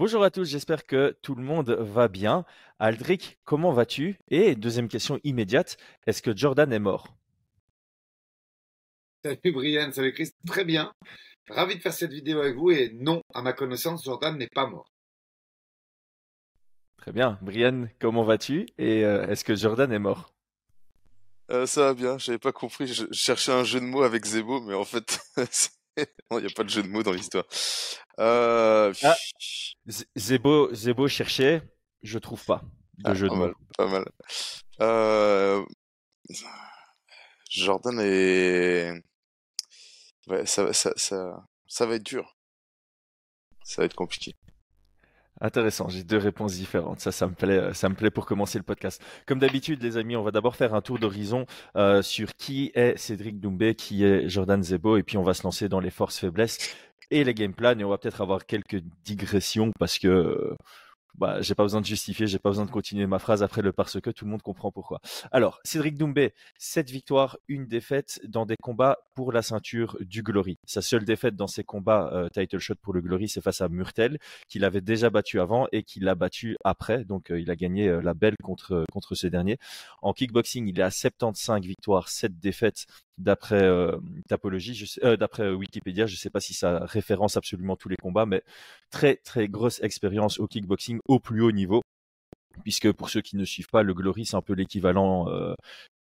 Bonjour à tous, j'espère que tout le monde va bien. Aldric, comment vas-tu? Et deuxième question immédiate, est-ce que Jordan est mort? Salut Brian, salut Chris, très bien. Ravi de faire cette vidéo avec vous et non, à ma connaissance, Jordan n'est pas mort. Très bien. Brian, comment vas-tu? Et euh, est-ce que Jordan est mort? Euh, ça va bien, j'avais pas compris, je je cherchais un jeu de mots avec Zebo, mais en fait, il n'y a pas de jeu de mots dans l'histoire. Euh... Ah. Zebo, Zebo cherchait, je trouve pas de ah, jeu de pas mots. mal, pas mal. Euh... Jordan est... Ouais, ça, ça, ça, ça va être dur. Ça va être compliqué. Intéressant, j'ai deux réponses différentes. Ça, ça me plaît, euh, ça me plaît pour commencer le podcast. Comme d'habitude, les amis, on va d'abord faire un tour d'horizon euh, sur qui est Cédric Doumbé, qui est Jordan Zebo, et puis on va se lancer dans les forces, faiblesses et les game plans, et on va peut-être avoir quelques digressions parce que euh, bah, j'ai pas besoin de justifier, j'ai pas besoin de continuer ma phrase après le parce que tout le monde comprend pourquoi. Alors, Cédric Doumbé, 7 victoires, une défaite dans des combats pour la ceinture du Glory. Sa seule défaite dans ces combats euh, title shot pour le Glory, c'est face à Murtel, qu'il avait déjà battu avant et qu'il a battu après. Donc, euh, il a gagné euh, la belle contre, contre ces derniers. En kickboxing, il est à 75 victoires, 7 défaites d'après euh, Tapologie, euh, d'après euh, Wikipédia. Je sais pas si ça référence absolument tous les combats, mais très très grosse expérience au kickboxing au plus haut niveau. Puisque pour ceux qui ne suivent pas, le Glory, c'est un peu l'équivalent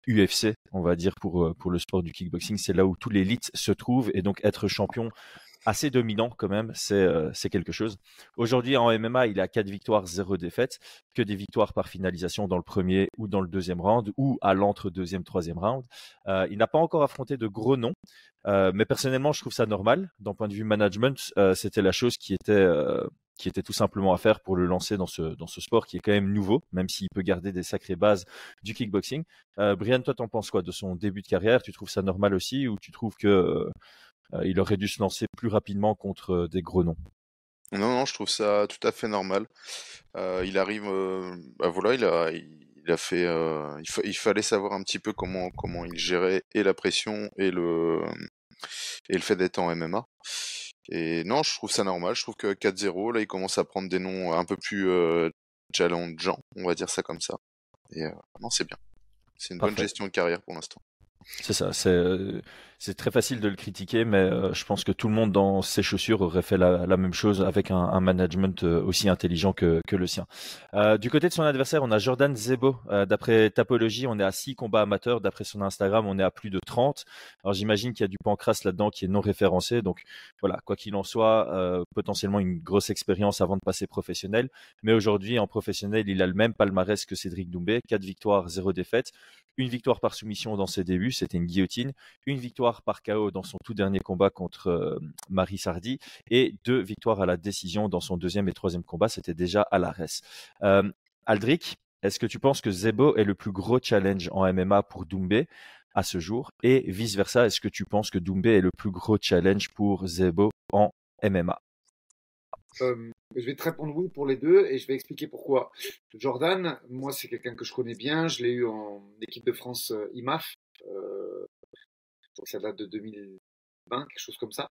UFC, on va dire, pour, euh, pour le sport du kickboxing. C'est là où tout l'élite se trouve et donc être champion assez dominant quand même, c'est euh, quelque chose. Aujourd'hui en MMA, il a 4 victoires, 0 défaites, que des victoires par finalisation dans le premier ou dans le deuxième round ou à l'entre deuxième, troisième round. Euh, il n'a pas encore affronté de gros noms, euh, mais personnellement, je trouve ça normal. D'un point de vue management, c'était la chose qui était qui était tout simplement à faire pour le lancer dans ce dans ce sport qui est quand même nouveau, même s'il peut garder des sacrées bases du kickboxing. Euh, Brian, toi, t'en penses quoi de son début de carrière? Tu trouves ça normal aussi ou tu trouves que euh, euh, il aurait dû se lancer plus rapidement contre des gros noms? Non, non, je trouve ça tout à fait normal. Il arrive, bah voilà, il a, fait, il, il fallait savoir un petit peu comment, comment il gérait et la pression et le, et le fait d'être en MMA. Et non, je trouve ça normal. Je trouve que 4-0, là, il commence à prendre des noms un peu plus euh, challengeants, on va dire ça comme ça. Et euh, non, c'est bien. C'est une bonne gestion de carrière pour l'instant. C'est ça, c'est euh, c'est très facile de le critiquer, mais euh, je pense que tout le monde dans ses chaussures aurait fait la, même chose avec un, management euh, aussi intelligent que, le sien. Du côté de son adversaire, on a Jordan Zebo. D'après Tapologie, on est à 6 combats amateurs. D'après son Instagram, on est à plus de 30. Alors j'imagine qu'il y a du pancras là-dedans qui est non référencé. Donc voilà, quoi qu'il en soit, potentiellement une grosse expérience avant de passer professionnel. Mais aujourd'hui, en professionnel, il a le même palmarès que Cédric Doumbé. 4 victoires, 0 défaite. Une victoire par soumission dans ses débuts, c'était une guillotine. Une victoire par KO dans son tout dernier combat contre euh, Marie Sardi. Et deux victoires à la décision dans son deuxième et troisième combat, c'était déjà à l'ARES. Euh, Aldric, est-ce que tu penses que Zebo est le plus gros challenge en MMA pour Doumbé à ce jour Et vice-versa, est-ce que tu penses que Doumbé est le plus gros challenge pour Zebo en MMA Euh, je vais te répondre oui pour les deux et je vais expliquer pourquoi. Jordan, moi, c'est quelqu'un que je connais bien. Je l'ai eu en équipe de France euh, IMAF. Euh, ça date de 2020, quelque chose comme ça.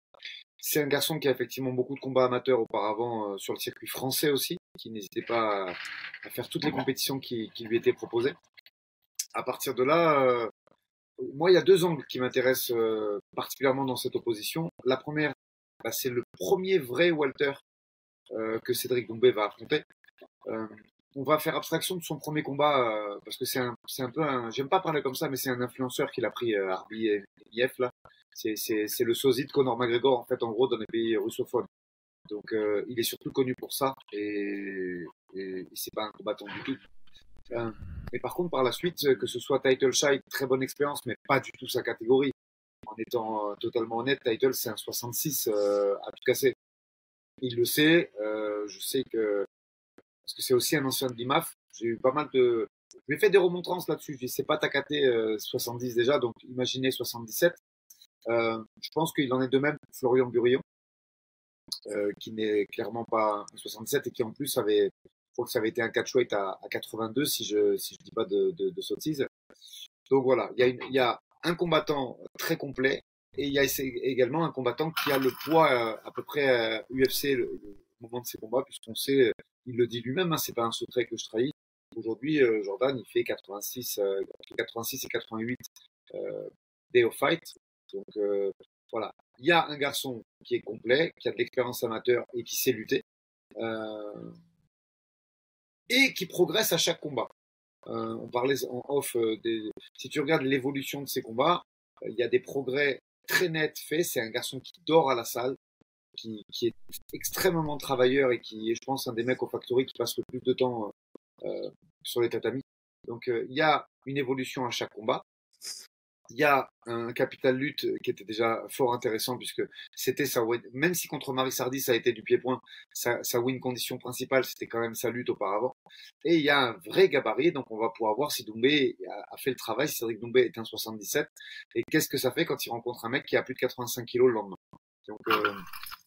C'est un garçon qui a effectivement beaucoup de combats amateurs auparavant euh, sur le circuit français aussi, qui n'hésitait pas à, à faire toutes les compétitions qui, qui lui étaient proposées. À partir de là, euh, moi, il y a deux angles qui m'intéressent euh, particulièrement dans cette opposition. La première, bah, c'est le premier vrai Walter euh, que Cédric Doumbé va affronter. Euh, on va faire abstraction de son premier combat euh, parce que c'est un, peu un, j'aime pas parler comme ça, mais c'est un influenceur qu'il a pris euh, Arbi et IF là. C'est, le sosie de Conor McGregor en fait en gros dans les pays russophones. Donc euh, il est surtout connu pour ça et, et, c'est pas un combattant du tout. Euh, mais par contre par la suite que ce soit Title Shy, très bonne expérience, mais pas du tout sa catégorie. En étant euh, totalement honnête, Title c'est un 66 euh, à tout casser. Il le sait. Euh, je sais que parce que c'est aussi un ancien de l'IMAF. J'ai eu pas mal de. Je lui ai fait des remontrances là-dessus. Je dis c'est pas ta caté euh, 70 déjà, donc imaginez 77. Euh, je pense qu'il en est de même pour Florian Burillon, euh, qui n'est clairement pas un 67 et qui en plus avait, je crois que ça avait été un catchweight à, à 82 si je si je dis pas de, de, sottises. Donc voilà, il y a un combattant très complet et il y a également un combattant qui a le poids euh, à peu près UFC, moment de ses combats, puisqu'on sait, il le dit lui-même, hein, c'est pas un secret que je trahis. Aujourd'hui, Jordan, il fait 86, 86 et 88 day of fight. Donc voilà, il y a un garçon qui est complet, qui a de l'expérience amateur et qui sait lutter, euh, et qui progresse à chaque combat. Euh, on parlait en off euh, des... Si tu regardes l'évolution de ses combats, il y a des progrès très nets faits. C'est un garçon qui dort à la salle, qui, est extrêmement travailleur et qui est, je pense, un des mecs au factory qui passe le plus de temps euh, sur les tatamis. Donc, il y a une évolution à chaque combat. Il y a un capital lutte qui était déjà fort intéressant puisque c'était sa win, même si contre Marie Sardi ça a été du pied-point, sa, sa, win condition principale c'était quand même sa lutte auparavant. Et il y a un vrai gabarit, donc on va pouvoir voir si Doumbé a, fait le travail, si Cédric Doumbé est un 77 et qu'est-ce que ça fait quand il rencontre un mec qui a plus de 85 kilos le lendemain? Donc euh,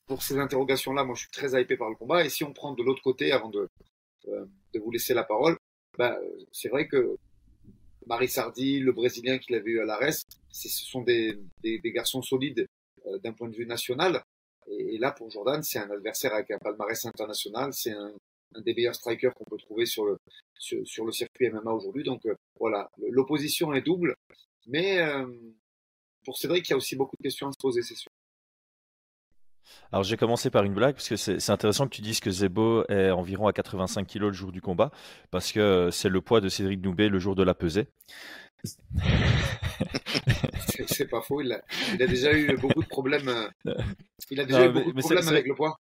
pour ces interrogations-là, moi je suis très hypé par le combat et si on prend de l'autre côté avant de, euh, de vous laisser la parole, bah, c'est vrai que Marie Sardi, le Brésilien qu'il avait eu à l'ARES, ce sont des, garçons solides euh, d'un point de vue national. Et, là, pour Jordan, c'est un adversaire avec un palmarès international. C'est un, des meilleurs strikers qu'on peut trouver sur le, sur, le circuit MMA aujourd'hui. Donc euh, voilà, l'opposition est double. Mais euh, pour Cédric, il y a aussi beaucoup de questions à se poser, c'est sûr. Alors j'ai commencé par une blague parce que c'est intéressant que tu dises que Zebo est environ à 85 kg le jour du combat parce que euh, c'est le poids de Cédric Noubé le jour de la pesée. c'est pas faux, il a, déjà eu beaucoup de problèmes. Euh, il a déjà eu beaucoup de problèmes avec le poids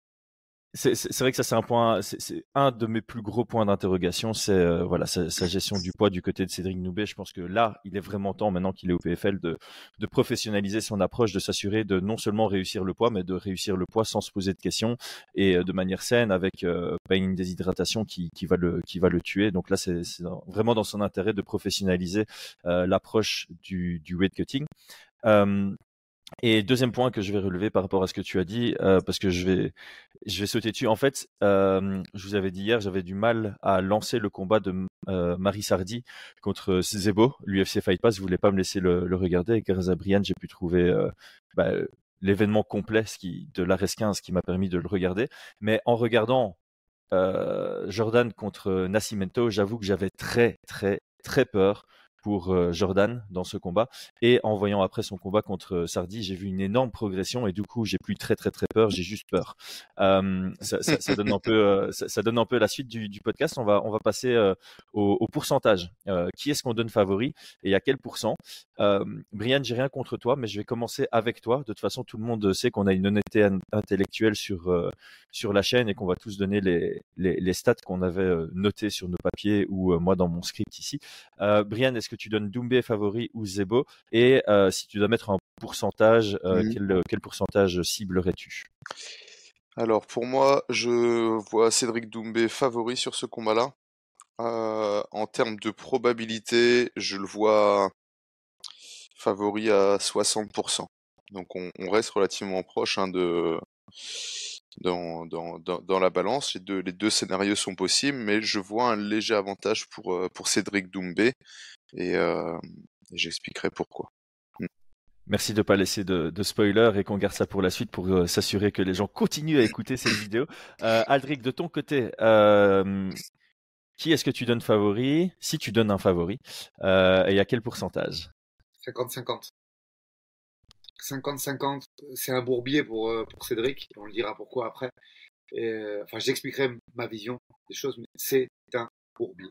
c'est vrai que ça c'est un point, c'est un de mes plus gros points d'interrogation, c'est euh, voilà sa, gestion du poids du côté de Cédric Noubé. Je pense que là, il est vraiment temps maintenant qu'il est au PFL de, professionnaliser son approche, de s'assurer de non seulement réussir le poids, mais de réussir le poids sans se poser de questions et euh, de manière saine, avec euh, pas une déshydratation qui, va le qui va le tuer. Donc là, c'est vraiment dans son intérêt de professionnaliser l'approche du, du weight cutting. Et deuxième point que je vais relever par rapport à ce que tu as dit, euh, parce que je vais, je vais sauter dessus. En fait, euh, je vous avais dit hier, j'avais du mal à lancer le combat de euh, Marie Sardi contre Zebo, l'UFC Fight Pass. Je voulais pas me laisser le, regarder. Grâce à Brian, j'ai pu trouver bah, l'événement complet qui, de l'ARES 15 qui m'a permis de le regarder. Mais en regardant Jordan contre Nascimento, j'avoue que j'avais très, très, très peur euh, Jordan dans ce combat. Et en voyant après son combat contre euh, Sardi, j'ai vu une énorme progression et du coup, j'ai plus très très très peur, j'ai juste peur. Euh, ça, donne un peu, ça, donne un peu la suite du, podcast. On va on va passer au, pourcentage. qui est-ce qu'on donne favori et à quel pourcent? Brian, j'ai rien contre toi, mais je vais commencer avec toi. De toute façon, tout le monde sait qu'on a une honnêteté intellectuelle sur sur la chaîne et qu'on va tous donner les les, les stats qu'on avait notées sur nos papiers ou moi dans mon script ici. Brian, est-ce que tu donnes Doumbé favori ou Zebo Et euh, si tu dois mettre un pourcentage, euh, mmh. quel, pourcentage ciblerais-tu? Alors pour moi, je vois Cédric Doumbé favori sur ce combat-là. Euh, en termes de probabilité, je le vois favori à 60%. Donc on, reste relativement proche hein, de, dans, dans, dans, la balance. Les deux, les deux scénarios sont possibles, mais je vois un léger avantage pour, pour Cédric Doumbé et, euh, j'expliquerai pourquoi. Mmh. Merci de ne pas laisser de, de, spoiler et qu'on garde ça pour la suite pour euh, s'assurer que les gens continuent à écouter cette vidéo. Euh, Aldric, de ton côté, euh, qui est-ce que tu donnes favori? Si tu donnes un favori, euh, et à quel pourcentage? 50-50. 50-50, c'est un bourbier pour, euh, pour Cédric, on le dira pourquoi après. Et, enfin, j'expliquerai ma vision des choses, mais c'est un bourbier.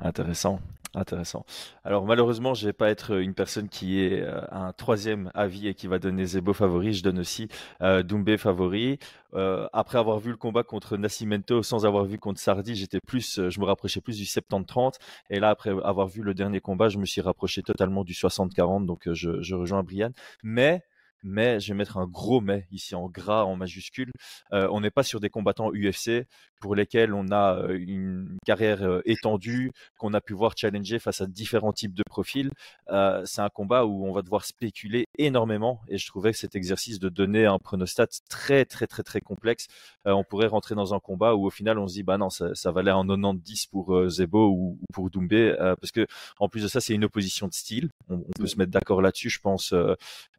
Intéressant, intéressant. Alors malheureusement, je vais pas être une personne qui est euh, un troisième avis et qui va donner Zebo favori. Je donne aussi euh, Doumbé favori. Euh, après avoir vu le combat contre Nascimento, sans avoir vu contre Sardi, j'étais plus, je me rapprochais plus du 70-30. Et là, après avoir vu le dernier combat, je me suis rapproché totalement du 60-40. Donc je, je rejoins Brian. Mais mais je vais mettre un gros mais ici en gras, en majuscule. Euh, on n'est pas sur des combattants UFC pour lesquels on a euh, une carrière euh, étendue, qu'on a pu voir challenger face à différents types de profils. c'est un combat où on va devoir spéculer énormément et je trouvais que cet exercice de donner un pronostat très très très très complexe, on pourrait rentrer dans un combat où au final on se dit bah non ça, ça valait un 90 pour Zebo ou, pour Doumbé parce que en plus de ça c'est une opposition de style. On, on peut se mettre d'accord là-dessus. Je pense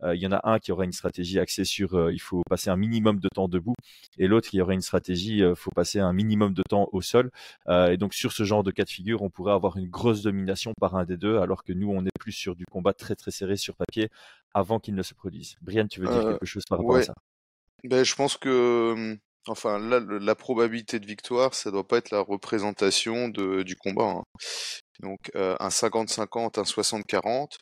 il y en a un qui une stratégie axée sur il faut passer un minimum de temps debout, et l'autre il y aura une stratégie il faut passer un minimum de temps au sol. et donc sur ce genre de cas de figure, on pourrait avoir une grosse domination par un des deux, alors que nous on est plus sur du combat très très serré sur papier avant qu'il ne se produise. Brian, tu veux dire quelque chose par rapport à ça? Ben, je pense que Enfin, là, la probabilité de victoire, ça doit pas être la représentation de, du combat. Hein. Donc, euh, un 50-50, un 60-40,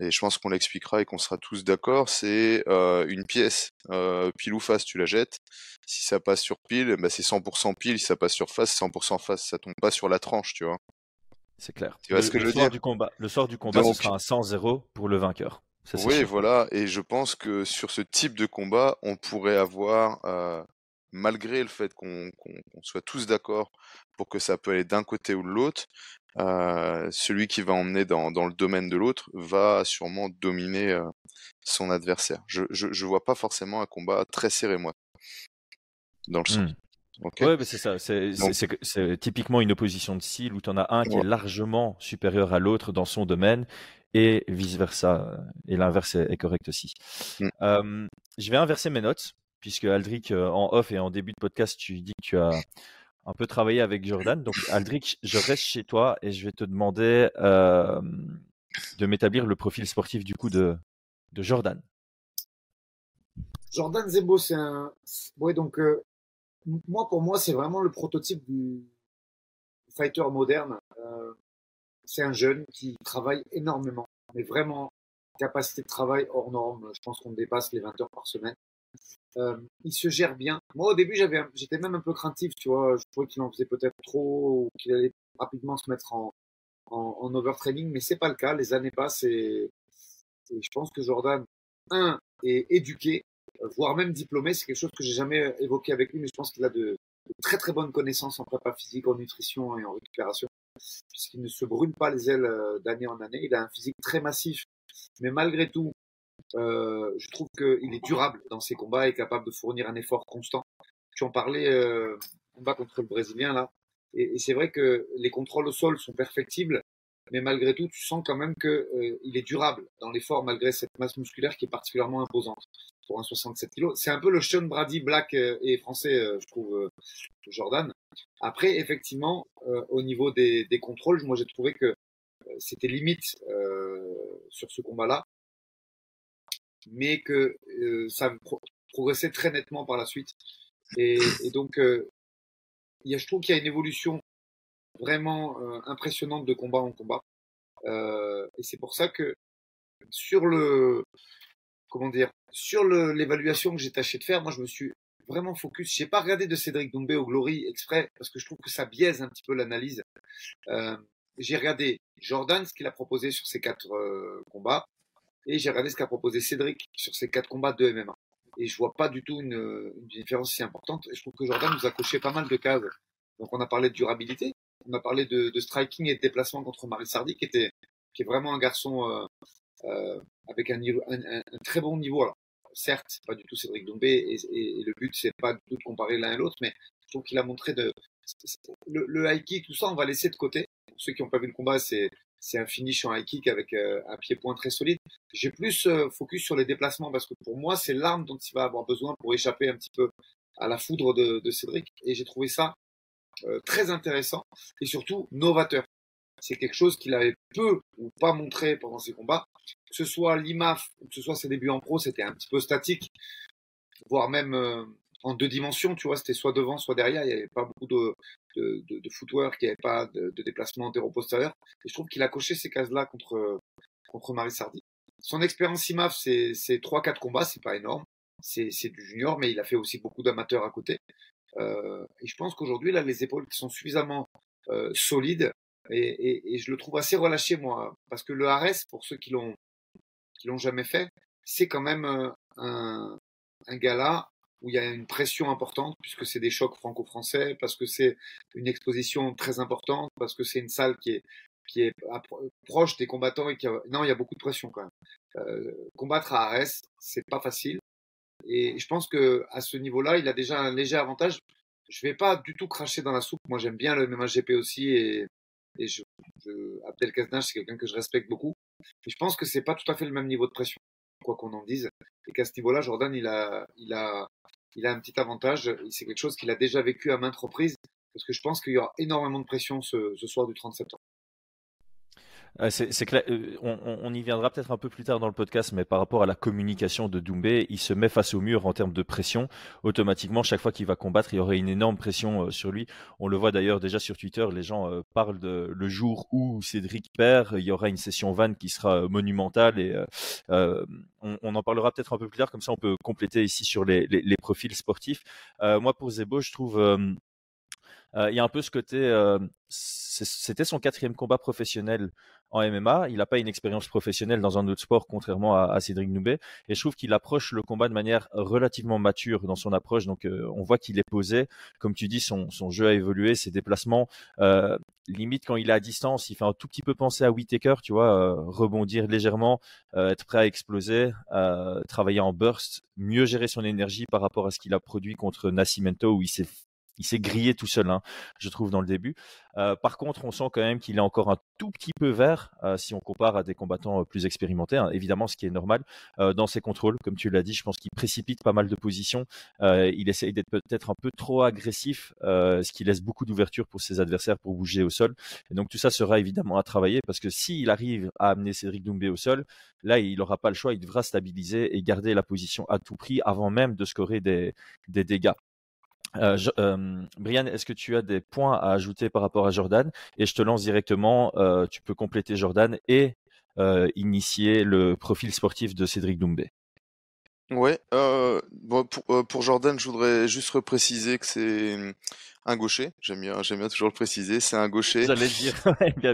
et je pense qu'on l'expliquera et qu'on sera tous d'accord, c'est euh, une pièce, euh, pile ou face, tu la jettes. Si ça passe sur pile, bah, c'est 100% pile. Si ça passe sur face, c'est 100% face. Ça tombe pas sur la tranche, tu vois. C'est clair. Tu vois ce que je veux dire? du combat, Le sort du combat, ce sera un 100-0 pour le vainqueur. oui, voilà. Et je pense que sur ce type de combat, on pourrait avoir malgré le fait qu'on soit tous d'accord pour que ça peut aller d'un côté ou de l'autre, euh, celui qui va emmener dans, dans le domaine de l'autre va sûrement dominer euh, son adversaire. Je, je, je, vois pas forcément un combat très serré, moi, dans le sens. Mmh. Ouais, c'est ça. C'est typiquement une opposition de style où tu en as un qui est largement supérieur à l'autre dans son domaine et vice versa. Et l'inverse est, correct aussi. Mmh. Euh, je vais inverser mes notes puisque Aldric, euh, en off et en début de podcast, tu dis que tu as un peu travaillé avec Jordan. Donc, Aldric, je reste chez toi et je vais te demander euh, de m'établir le profil sportif du coup de, Jordan. Jordan Zebo, c'est un. Donc, euh, moi, pour moi, c'est vraiment le prototype du fighter moderne. c'est un jeune qui travaille énormément, mais vraiment, capacité de travail hors norme. Je pense qu'on dépasse les 20 heures par semaine. Euh, il se gère bien. Moi, au début, j'avais, j'étais même un peu craintif, tu vois. Je trouvais qu'il en faisait peut-être trop ou qu'il allait rapidement se mettre en, en, en overtraining, mais c'est pas le cas. Les années passent et, je pense que Jordan, un, est éduqué, voire même diplômé. C'est quelque chose que j'ai jamais évoqué avec lui, mais je pense qu'il a de, très très bonnes connaissances en prépa physique, en nutrition et en récupération, puisqu'il ne se brûle pas les ailes euh, d'année en année. Il a un physique très massif, mais malgré tout, euh, je trouve qu'il est durable dans ses combats et capable de fournir un effort constant. Tu en parlais, euh, combat contre le Brésilien là, et, c'est vrai que les contrôles au sol sont perfectibles, mais malgré tout, tu sens quand même qu'il euh, est durable dans l'effort malgré cette masse musculaire qui est particulièrement imposante pour un 67 kg. C'est un peu le Sean Brady black euh, et français, euh, je trouve, Jordan. Après, effectivement, au niveau des, des contrôles, moi j'ai trouvé que c'était limite sur ce combat-là mais que euh, ça progressait très nettement par la suite. Et, et donc, euh, y a, je trouve qu'il y a une évolution vraiment euh, impressionnante de combat en combat. Euh, et c'est pour ça que sur le, comment dire, sur l'évaluation que j'ai tâché de faire, moi je me suis vraiment focus. J'ai pas regardé de Cédric Doumbé au Glory exprès parce que je trouve que ça biaise un petit peu l'analyse. Euh, j'ai regardé Jordan, ce qu'il a proposé sur ses quatre combats. Et j'ai regardé ce qu'a proposé Cédric sur ses quatre combats de MMA. Et je vois pas du tout une, une différence si importante. Et je trouve que Jordan nous a coché pas mal de cases. Donc on a parlé de durabilité, on a parlé de, de striking et de déplacement contre Marie Sardi, qui était, qui est vraiment un garçon euh, euh, avec un, niveau, un, un, très bon niveau. Alors, certes, pas du tout Cédric et, et le but c'est pas du tout de comparer l'un et l'autre, mais je trouve qu'il a montré de le, le high kick, tout ça, on va laisser de côté. Pour ceux qui n'ont pas vu le combat, c'est c'est un finish en high kick avec euh, un pied-point très solide. J'ai plus euh, focus sur les déplacements parce que pour moi, c'est l'arme dont il va avoir besoin pour échapper un petit peu à la foudre de, de Cédric. Et j'ai trouvé ça euh, très intéressant et surtout novateur. C'est quelque chose qu'il avait peu ou pas montré pendant ses combats. Que ce soit l'IMAF ou que ce soit ses débuts en pro, c'était un petit peu statique, voire même en deux dimensions, tu vois, c'était soit devant, soit derrière. Il n'y avait pas beaucoup de, de, de, de footwork, il avait pas de, de déplacement antéro-postérieur. Et je trouve qu'il a coché ces cases-là contre, contre Marie Sardi. Son expérience IMAF, c'est, c'est 3-4 combats, c'est pas énorme. C'est, du junior, mais il a fait aussi beaucoup d'amateurs à côté. Euh, et je pense qu'aujourd'hui, là, les épaules qui sont suffisamment euh, solides, et, et, et, je le trouve assez relâché, moi, parce que le Ares, pour ceux qui l'ont, qui l'ont jamais fait, c'est quand même euh, un, un gala où il y a une pression importante puisque c'est des chocs franco-français, parce que c'est une exposition très importante, parce que c'est une salle qui est qui est proche des combattants et qui a... non il y a beaucoup de pression quand même. Euh, combattre à Arès c'est pas facile et je pense que à ce niveau-là il a déjà un léger avantage. Je vais pas du tout cracher dans la soupe. Moi j'aime bien le MMAGP aussi et et je, je Abdel c'est quelqu'un que je respecte beaucoup. Mais je pense que c'est pas tout à fait le même niveau de pression quoi qu'on en dise. Et qu'à ce niveau-là, Jordan, il a, il a, il a un petit avantage. C'est quelque chose qu'il a déjà vécu à maintes reprises, parce que je pense qu'il y aura énormément de pression ce, ce soir du 30 septembre. Euh, on, y viendra peut-être un peu plus tard dans le podcast, mais par rapport à la communication de Doumbé, il se met face au mur en termes de pression. Automatiquement, chaque fois qu'il va combattre, il y aurait une énorme pression euh, sur lui. On le voit d'ailleurs déjà sur Twitter, les gens euh, parlent de le jour où Cédric perd, il y aura une session van qui sera monumentale et on, en parlera peut-être un peu plus tard. Comme ça, on peut compléter ici sur les, les profils sportifs. moi, pour Zebo, je trouve il y a un peu ce côté, c'était son quatrième combat professionnel en MMA. Il n'a pas une expérience professionnelle dans un autre sport, contrairement à, Cédric Noubet. Et je trouve qu'il approche le combat de manière relativement mature dans son approche. Donc, euh, on voit qu'il est posé. Comme tu dis, son, jeu a évolué, ses déplacements. Euh, limite, quand il est à distance, il fait un tout petit peu penser à Whitaker, tu vois, euh, rebondir légèrement, être prêt à exploser, travailler en burst, mieux gérer son énergie par rapport à ce qu'il a produit contre Nascimento, où il s'est il s'est grillé tout seul, hein, je trouve, dans le début. Euh, par contre, on sent quand même qu'il est encore un tout petit peu vert euh, si on compare à des combattants euh, plus expérimentés. Hein. évidemment, ce qui est normal dans ses contrôles, comme tu l'as dit, je pense qu'il précipite pas mal de positions. il essaye d'être peut-être un peu trop agressif, ce qui laisse beaucoup d'ouverture pour ses adversaires pour bouger au sol. Et donc tout ça sera évidemment à travailler parce que s'il arrive à amener Cédric Doumbé au sol, là, il n'aura pas le choix. Il devra stabiliser et garder la position à tout prix avant même de scorer des dégâts. Euh, euh, Brian, est-ce que tu as des points à ajouter par rapport à Jordan? Et je te lance directement, euh, tu peux compléter Jordan et initier le profil sportif de Cédric Doumbé. Ouais, pour, Jordan, je voudrais juste repréciser que c'est un gaucher. J'aime bien, j'aime bien toujours le préciser. C'est un gaucher. J'allais dire.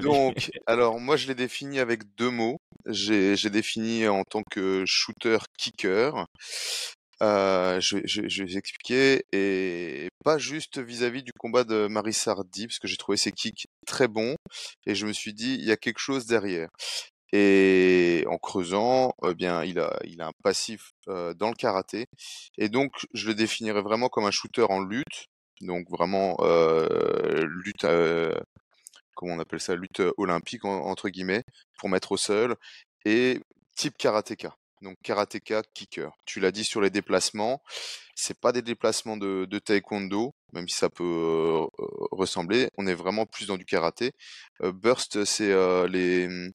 Donc, alors moi, je l'ai défini avec deux mots. J'ai défini en tant que shooter kicker. Euh, je, je, je, vais vous expliquer, et pas juste vis-à-vis du combat de Marie Sardi, parce que j'ai trouvé ses kicks très bons, et je me suis dit, il y a quelque chose derrière. Et en creusant, eh bien, il a, il a un passif euh, dans le karaté, et donc je le définirais vraiment comme un shooter en lutte, donc vraiment euh, lutte, euh, comment on appelle ça, lutte olympique entre guillemets, pour mettre au sol, et type karatéka donc karatéka, kicker. Tu l'as dit sur les déplacements, c'est pas des déplacements de, taekwondo, même si ça peut euh, ressembler. On est vraiment plus dans du karaté. Euh, burst, c'est euh, les mmh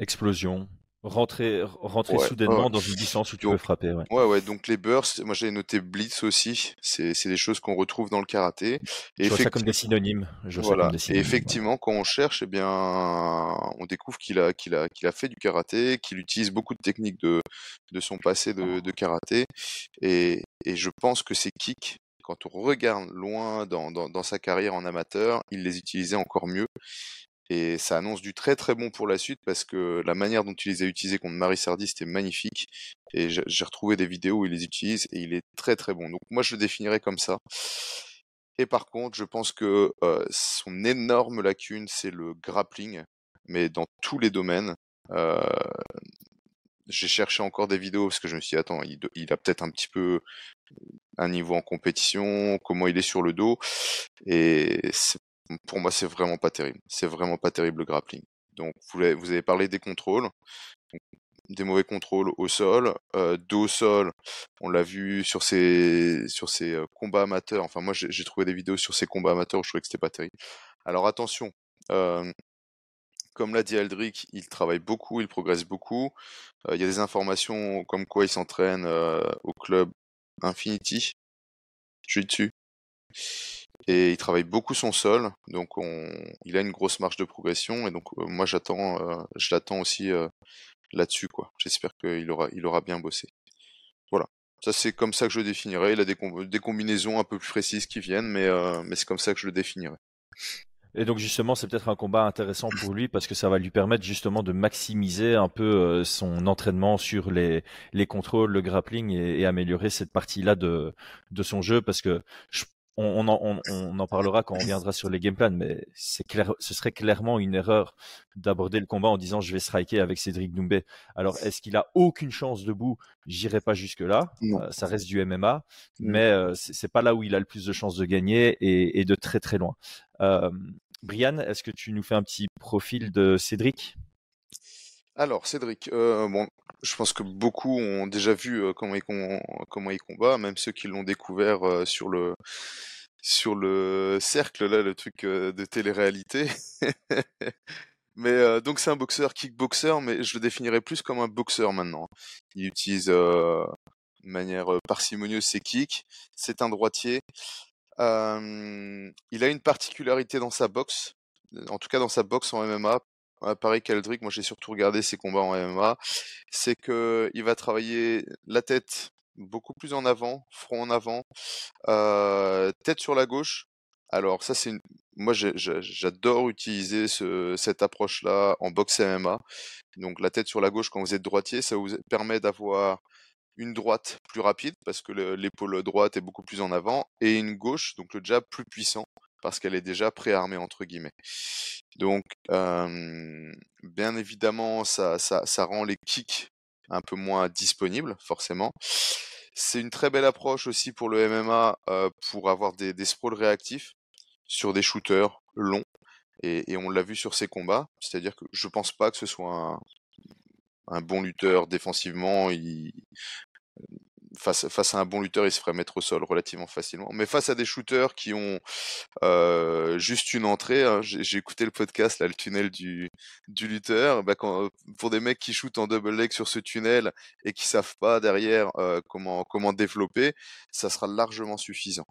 explosions rentrer, rentrer soudainement dans une distance où tu peux frapper. Ouais. ouais, ouais. Donc les bursts, moi j'ai noté blitz aussi. C'est, des choses qu'on retrouve dans le karaté. Et je vois ça comme des synonymes. Je voilà. et effectivement, quand on cherche, eh bien, on découvre qu'il a, qu'il a, qu'il a fait du karaté, qu'il utilise beaucoup de techniques de, de son passé de, de karaté. Et, et je pense que ces kicks, quand on regarde loin dans, dans, dans, sa carrière en amateur, il les utilisait encore mieux. Et ça annonce du très très bon pour la suite parce que la manière dont il les a utilisés contre Marie Sardi, c'était magnifique. Et j'ai retrouvé des vidéos où il les utilise et il est très très bon. Donc moi je le définirais comme ça. Et par contre, je pense que euh, son énorme lacune, c'est le grappling, mais dans tous les domaines. Euh, j'ai cherché encore des vidéos parce que je me suis dit, attends, il, il a peut-être un petit peu un niveau en compétition, comment il est sur le dos. Et c'est pour moi, c'est vraiment pas terrible. C'est vraiment pas terrible le grappling. Donc, vous avez, parlé des contrôles, des mauvais contrôles au sol, euh, dos au sol. On l'a vu sur ces sur combats amateurs. Enfin, moi, j'ai trouvé des vidéos sur ces combats amateurs où je trouvais que c'était pas terrible. Alors attention. Comme l'a dit Aldric, il travaille beaucoup, il progresse beaucoup. Il y a des informations comme quoi il s'entraîne au club Infinity. Je suis dessus et il travaille beaucoup son sol, donc on, il a une grosse marge de progression et donc euh, moi j'attends, euh, je l'attends aussi euh, là-dessus. J'espère qu'il aura, il aura bien bossé. Voilà, ça c'est comme ça que je le définirais. Il a des, combinaisons un peu plus précises qui viennent, mais c'est comme ça que je le définirais. Et donc justement, c'est peut-être un combat intéressant pour lui parce que ça va lui permettre justement de maximiser un peu son entraînement sur les, les contrôles, le grappling et, améliorer cette partie-là de, de son jeu parce que je on, en, parlera quand on viendra sur les game plans, mais c'est clair, ce serait clairement une erreur d'aborder le combat en disant je vais striker avec Cédric Doumbé. Alors est-ce qu'il a aucune chance debout? J'irai pas jusque là. Euh, ça reste du MMA, mais euh, c'est pas là où il a le plus de chances de gagner et, de très très loin. Euh, Brian, est-ce que tu nous fais un petit profil de Cédric? Alors, Cédric, bon, je pense que beaucoup ont déjà vu euh, comment, il, combat, même ceux qui l'ont découvert euh, sur le sur le cercle là, le truc euh, de télé-réalité. mais donc c'est un boxeur kickboxer, mais je le définirais plus comme un boxeur maintenant. Il utilise de manière parcimonieuse ses kicks. C'est un droitier. il a une particularité dans sa boxe, en tout cas dans sa boxe en MMA, pareil qu'Eldrick, moi j'ai surtout regardé ses combats en MMA, c'est que il va travailler la tête beaucoup plus en avant, front en avant, euh, tête sur la gauche. Alors ça c'est une... moi j'adore utiliser ce, cette approche-là en boxe MMA. Donc la tête sur la gauche quand vous êtes droitier, ça vous permet d'avoir une droite plus rapide parce que l'épaule droite est beaucoup plus en avant et une gauche, donc le jab plus puissant parce qu'elle est déjà préarmée entre guillemets. Donc, bien évidemment, ça, rend les kicks un peu moins disponibles, forcément. C'est une très belle approche aussi pour le MMA pour avoir des, des réactifs sur des shooters longs. Et, on l'a vu sur ces combats. C'est-à-dire que je pense pas que ce soit un, bon lutteur défensivement. Face, à un bon lutteur, il se ferait mettre au sol relativement facilement. Mais face à des shooters qui ont euh, juste une entrée, hein, j'ai écouté le podcast, là, le tunnel du, lutteur, bah, pour des mecs qui shootent en double leg sur ce tunnel et qui savent pas derrière euh, comment, comment développer, ça sera largement suffisant.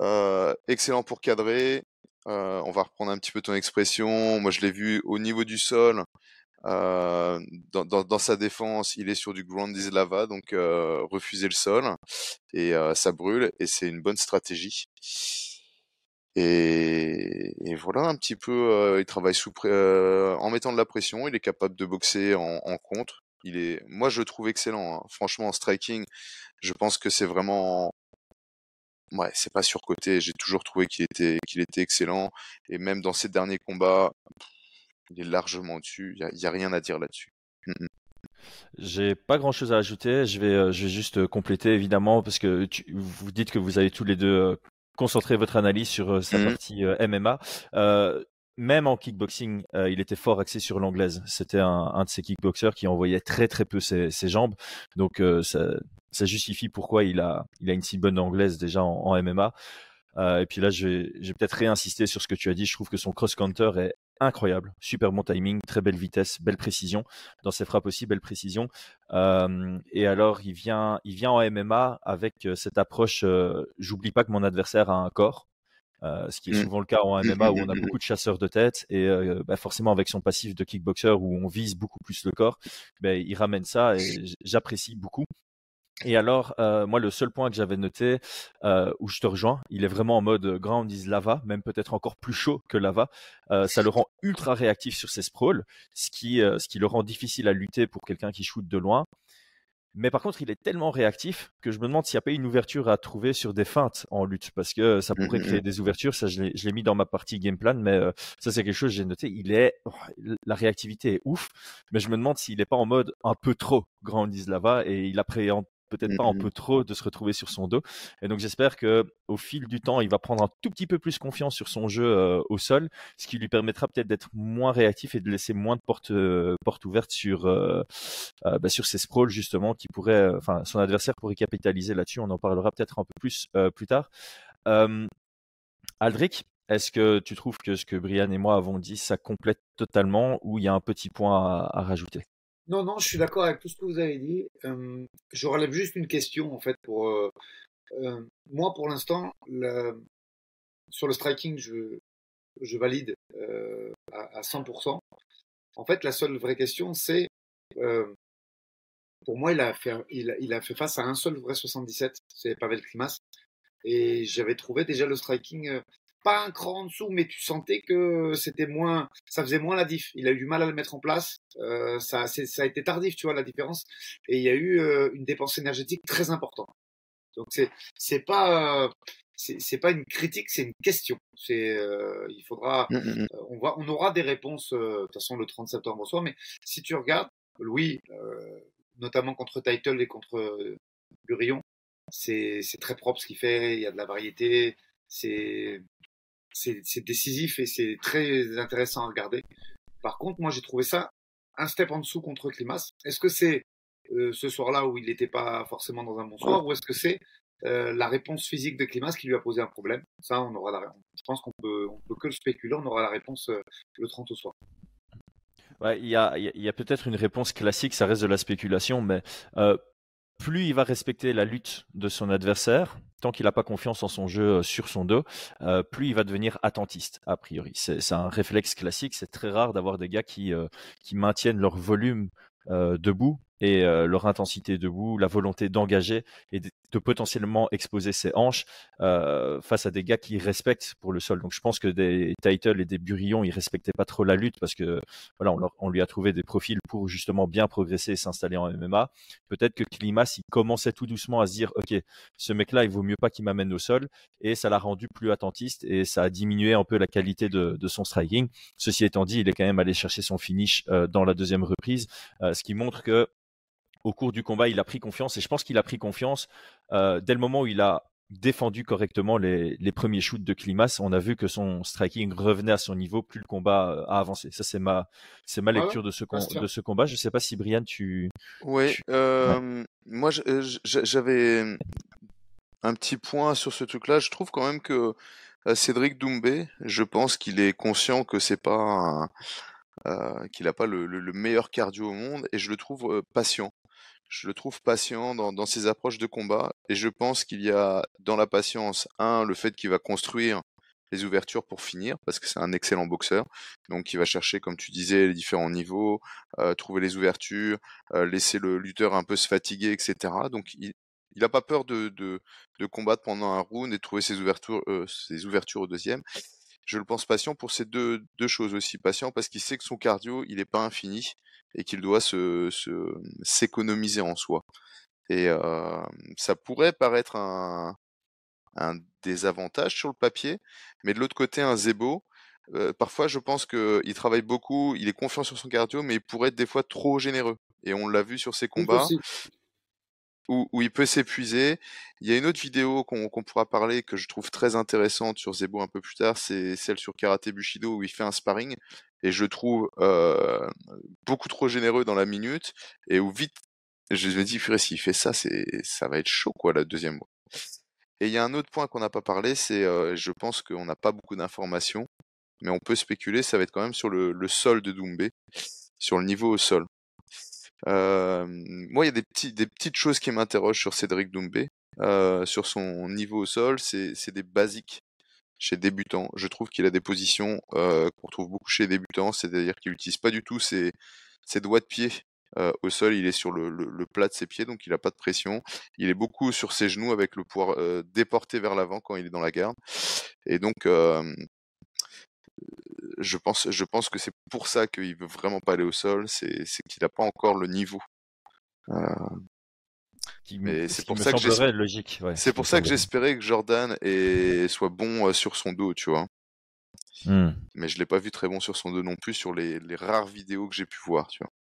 Euh, excellent pour cadrer. on va reprendre un petit peu ton expression. Moi, je l'ai vu au niveau du sol. Euh, dans, sa défense, il est sur du Grandis Lava, donc euh, refuser le sol, et euh, ça brûle, et c'est une bonne stratégie. Et, voilà un petit peu, euh, il travaille en mettant de la pression, il est capable de boxer en, en contre. Il est, moi je le trouve excellent. Hein. Franchement en striking, je pense que c'est vraiment, ouais, c'est pas surcoté. J'ai toujours trouvé qu'il était, qu'il était excellent. Et même dans ses derniers combats, il est largement dessus. Il n'y a, rien à dire là-dessus. J'ai pas grand chose à ajouter. Je vais, euh, je vais juste euh, compléter évidemment parce que vous dites que vous avez tous les deux euh, concentré votre analyse sur sa mmh partie MMA. même en kickboxing, il était fort axé sur l'anglaise. C'était un, de ces kickboxers qui envoyait très très peu ses, jambes. Donc ça, ça, justifie pourquoi il a, il a une si bonne anglaise déjà en, en MMA. et puis là, vais peut-être réinsister sur ce que tu as dit. Je trouve que son cross-counter est incroyable, super bon timing, très belle vitesse, belle précision dans ses frappes aussi, belle précision. Euh, et alors il vient, il vient en MMA avec euh, cette approche. Euh, j'oublie pas que mon adversaire a un corps. ce qui est mmh. souvent le cas en MMA où on a beaucoup de chasseurs de tête et bah, forcément avec son passif de kickboxer où on vise beaucoup plus le corps, bah, il ramène ça et j'apprécie beaucoup. Et alors, euh, moi, le seul point que j'avais noté, euh, où je te rejoins, il est vraiment en mode grand, on dit lava, même peut-être encore plus chaud que lava. Euh, ça le rend ultra réactif sur ses sprawls, ce qui, ce qui le rend difficile à lutter pour quelqu'un qui shoot de loin. Mais par contre, il est tellement réactif que je me demande s'il n'y a pas une ouverture à trouver sur des feintes en lutte, parce que ça pourrait mmh, mmh, créer mmh. des ouvertures. Ça, je l'ai mis dans ma partie game plan, mais ça, c'est quelque chose que j'ai noté. Il est, oh, la réactivité est ouf, mais je me demande s'il n'est pas en mode un peu trop grand lava et il appréhende peut-être pas un peu trop de se retrouver sur son dos. Et donc j'espère que au fil du temps, il va prendre un tout petit peu plus confiance sur son jeu euh, au sol, ce qui lui permettra peut-être d'être moins réactif et de laisser moins de portes euh, portes ouvertes sur euh, bah, sur ses sprawls justement, qui pourrait, enfin son adversaire pourrait capitaliser là-dessus. On en parlera peut-être un peu plus plus tard. Aldric, est-ce que tu trouves que ce que Brian et moi avons dit, ça complète totalement ou il y a un petit point à rajouter? Non, non, je suis d'accord avec tout ce que vous avez dit. Je relève juste une question, en fait, pour euh, moi, pour l'instant, sur le striking, je, je valide à, à, 100%. En fait, la seule vraie question, c'est, pour moi, il a, fait, il, il, a fait face à un seul vrai 77, c'est Pavel Klimas. Et j'avais trouvé déjà le striking pas un cran en dessous, mais tu sentais que c'était moins, ça faisait moins la diff. Il a eu du mal à le mettre en place. Euh, ça, ça a été tardif, tu vois, la différence. Et il y a eu euh, une dépense énergétique très importante. Donc c'est, c'est pas, c'est, pas une critique, c'est une question. C'est, euh, il faudra, mmh, mmh, mmh. on va, on aura des réponses. de toute façon, le 30 septembre soir. Mais si tu regardes, Louis, notamment contre Title et contre Burillon, c'est, c'est très propre ce qu'il fait. Il y a de la variété. C'est c'est décisif et c'est très intéressant à regarder. Par contre, moi, j'ai trouvé ça un step en dessous contre Klimas. Est-ce que c'est ce soir-là où il n'était pas forcément dans un bon soir, ou est-ce que c'est la réponse physique de Klimas qui lui a posé un problème? Ça, on aura la. Je pense qu'on peut, on peut que le spéculer, on aura la réponse le 30 au soir. Il y a, y a peut-être une réponse classique, ça reste de la spéculation, mais plus il va respecter la lutte de son adversaire, tant qu'il n'a pas confiance en son jeu euh, sur son dos, euh, plus il va devenir attentiste, a priori. C'est un réflexe classique, c'est très rare d'avoir des gars qui, euh, maintiennent leur volume debout et leur intensité debout, la volonté d'engager et de, potentiellement exposer ses hanches euh, face à des gars qui respectent pour le sol. Donc je pense que des Title et des Burillon, ils respectaient pas trop la lutte parce que voilà, on, lui a trouvé des profils pour justement bien progresser et s'installer en MMA. Peut-être que Klimas, il commençait tout doucement à se dire, ok, ce mec-là, il vaut mieux pas qu'il m'amène au sol, et ça l'a rendu plus attentiste et ça a diminué un peu la qualité de, son striking. Ceci étant dit, il est quand même allé chercher son finish euh, dans la deuxième reprise, euh, ce qui montre que au cours du combat, il a pris confiance et je pense qu'il a pris confiance euh, dès le moment où il a défendu correctement les, premiers shoots de Klimas. On a vu que son striking revenait à son niveau plus le combat euh, a avancé. Ça, c'est ma, c'est ma lecture de, ce de ce combat. Je ne sais pas si Brian, tu. Oui, euh, moi j'avais un petit point sur ce truc-là. Je trouve quand même que Cédric Doumbé, je pense qu'il est conscient que c'est pas qu'il n'a pas le, meilleur cardio au monde et je le trouve patient. Je le trouve patient dans, ses approches de combat et je pense qu'il y a dans la patience, un, le fait qu'il va construire les ouvertures pour finir, parce que c'est un excellent boxeur. Donc il va chercher, comme tu disais, les différents niveaux, euh, trouver les ouvertures, euh, laisser le lutteur un peu se fatiguer, etc. Donc il n'a pas peur de, combattre pendant un round et trouver ses ouvertures, euh, ouvertures au deuxième. Je le pense patient pour ces deux, deux choses aussi. Patient parce qu'il sait que son cardio, il n'est pas infini et qu'il doit se, s'économiser en soi. Et ça pourrait paraître un, un désavantage sur le papier, mais de l'autre côté, un Zebo, parfois je pense qu'il travaille beaucoup, il est confiant sur son cardio, mais il pourrait être des fois trop généreux. Et on l'a vu sur ses combats où, où il peut s'épuiser. Il y a une autre vidéo qu'on pourra parler que je trouve très intéressante sur Zebo un peu plus tard, c'est celle sur Karate Bushido où il fait un sparring et je trouve euh, beaucoup trop généreux dans la minute et où vite je me dis s'il fait ça, c'est ça va être chaud quoi la deuxième fois. Et il y a un autre point qu'on n'a pas parlé, c'est je pense qu'on n'a pas beaucoup d'informations, mais on peut spéculer, ça va être quand même sur le, le sol de Doumbé, sur le niveau au sol. Moi, il y a des, petits, des petites choses qui m'interrogent sur Cédric Doumbé, sur son niveau au sol, c'est des basiques chez débutants. Je trouve qu'il a des positions euh, qu'on retrouve beaucoup chez débutants, c'est-à-dire qu'il n'utilise pas du tout ses, ses doigts de pied euh, au sol, il est sur le, le, le, plat de ses pieds, donc il n'a pas de pression. Il est beaucoup sur ses genoux avec le pouvoir euh, déporté vers l'avant quand il est dans la garde. Et donc, euh, je pense, je pense que c'est pour ça qu'il veut vraiment pas aller au sol, c'est qu'il n'a pas encore le niveau. Mais c'est pour, ça que logique. c'est pour ça que j'espérais que Jordan soit bon euh, sur son dos, tu vois. Mmh. Mais je l'ai pas vu très bon sur son dos non plus sur les, les rares vidéos que j'ai pu voir, tu vois.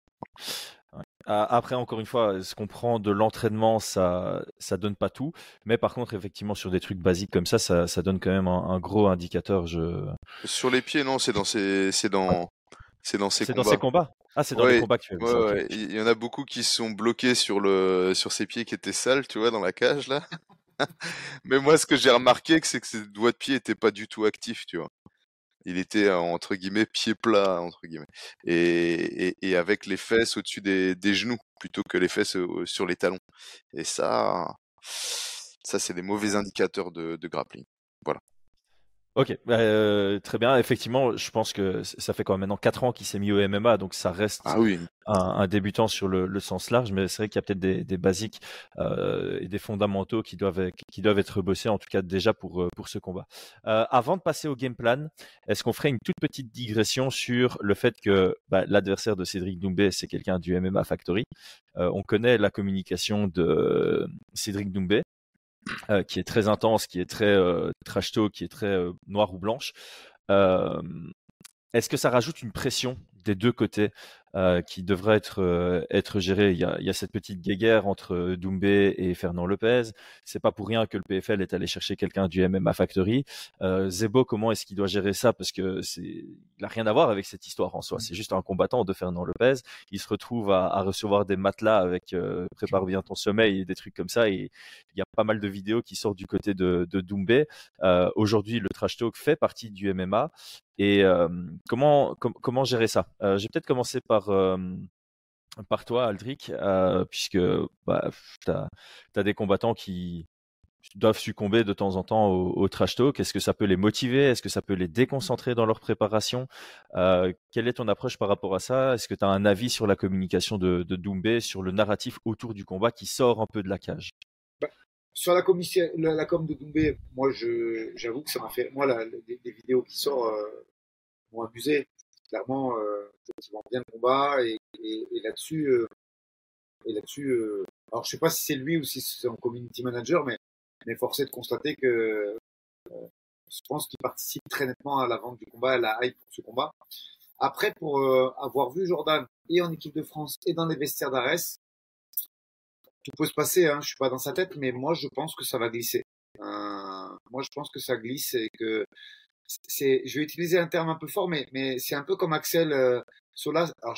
Après, encore une fois, ce qu'on prend de l'entraînement, ça, ça donne pas tout. Mais par contre, effectivement, sur des trucs basiques comme ça, ça, ça donne quand même un, gros indicateur. Je... Sur les pieds, non, c'est dans ces, c'est dans, c'est dans ces combats. Dans ces combats. Ah, c'est dans les combats que tu ouais, Il y en a beaucoup qui sont bloqués sur le, sur ses pieds qui étaient sales, tu vois, dans la cage là. Mais moi, ce que j'ai remarqué, c'est que ses doigts de pied étaient pas du tout actifs, tu vois. Il était entre guillemets pied plat entre guillemets. Et, et, avec les fesses au-dessus des, des, genoux plutôt que les fesses sur les talons. Et ça ça c'est des mauvais indicateurs de, de grappling. Voilà Ok, bah, euh, très bien. Effectivement, je pense que ça fait quand même maintenant 4 ans qu'il s'est mis au MMA, donc ça reste ah oui. un, débutant sur le, sens large, mais c'est vrai qu'il y a peut-être des, basiques euh, et des fondamentaux qui doivent, qui doivent être bossés, en tout cas déjà pour, euh, pour ce combat. avant de passer au game plan, est-ce qu'on ferait une toute petite digression sur le fait que bah, l'adversaire de Cédric Doumbé, c'est quelqu'un du MMA Factory On connaît la communication de Cédric Doumbé, euh, qui est très intense, qui est très euh, trash qui est très euh, noir ou blanche. Est-ce que ça rajoute une pression des deux côtés euh, qui devrait être euh, être géré. Il y, a, il y a cette petite guéguerre entre Doumbé et Fernand Lopez. C'est pas pour rien que le PFL est allé chercher quelqu'un du MMA Factory. Euh, Zebo, comment est-ce qu'il doit gérer ça? Parce que c'est, il a rien à voir avec cette histoire en soi. C'est juste un combattant de Fernand Lopez. Il se retrouve à, à recevoir des matelas avec prépare bien ton sommeil et des trucs comme ça. Et il y a pas mal de vidéos qui sortent du côté de, de Doumbé. Aujourd'hui, le trash talk fait partie du MMA. Et comment, comment gérer ça? Je vais peut-être commencer par, par toi, Aldric, puisque bah, tu as, des combattants qui doivent succomber de temps en temps au, trash talk. Est-ce que ça peut les motiver? Est-ce que ça peut les déconcentrer dans leur préparation? Quelle est ton approche par rapport à ça? Est-ce que tu as un avis sur la communication de, de Doumbé, sur le narratif autour du combat qui sort un peu de la cage? Sur la, com de Doumbé, moi, j'avoue que ça m'a fait. Moi, la, des, vidéos qui sortent m'ont amusé. Clairement, euh, ça vend bien le combat. Et, et, et là-dessus, euh, là-dessus euh, alors je sais pas si c'est lui ou si c'est un community manager, mais, mais forcé de constater que euh, je pense qu'il participe très nettement à la vente du combat, à la hype pour ce combat. Après, pour avoir vu Jordan et en équipe de France et dans les vestiaires d'Ares, tout peut se passer, hein, je suis pas dans sa tête, mais moi je pense que ça va glisser. Euh, moi je pense que ça glisse et que c'est, je vais utiliser un terme un peu fort, mais, mais c'est un peu comme Axel euh, Sola. Alors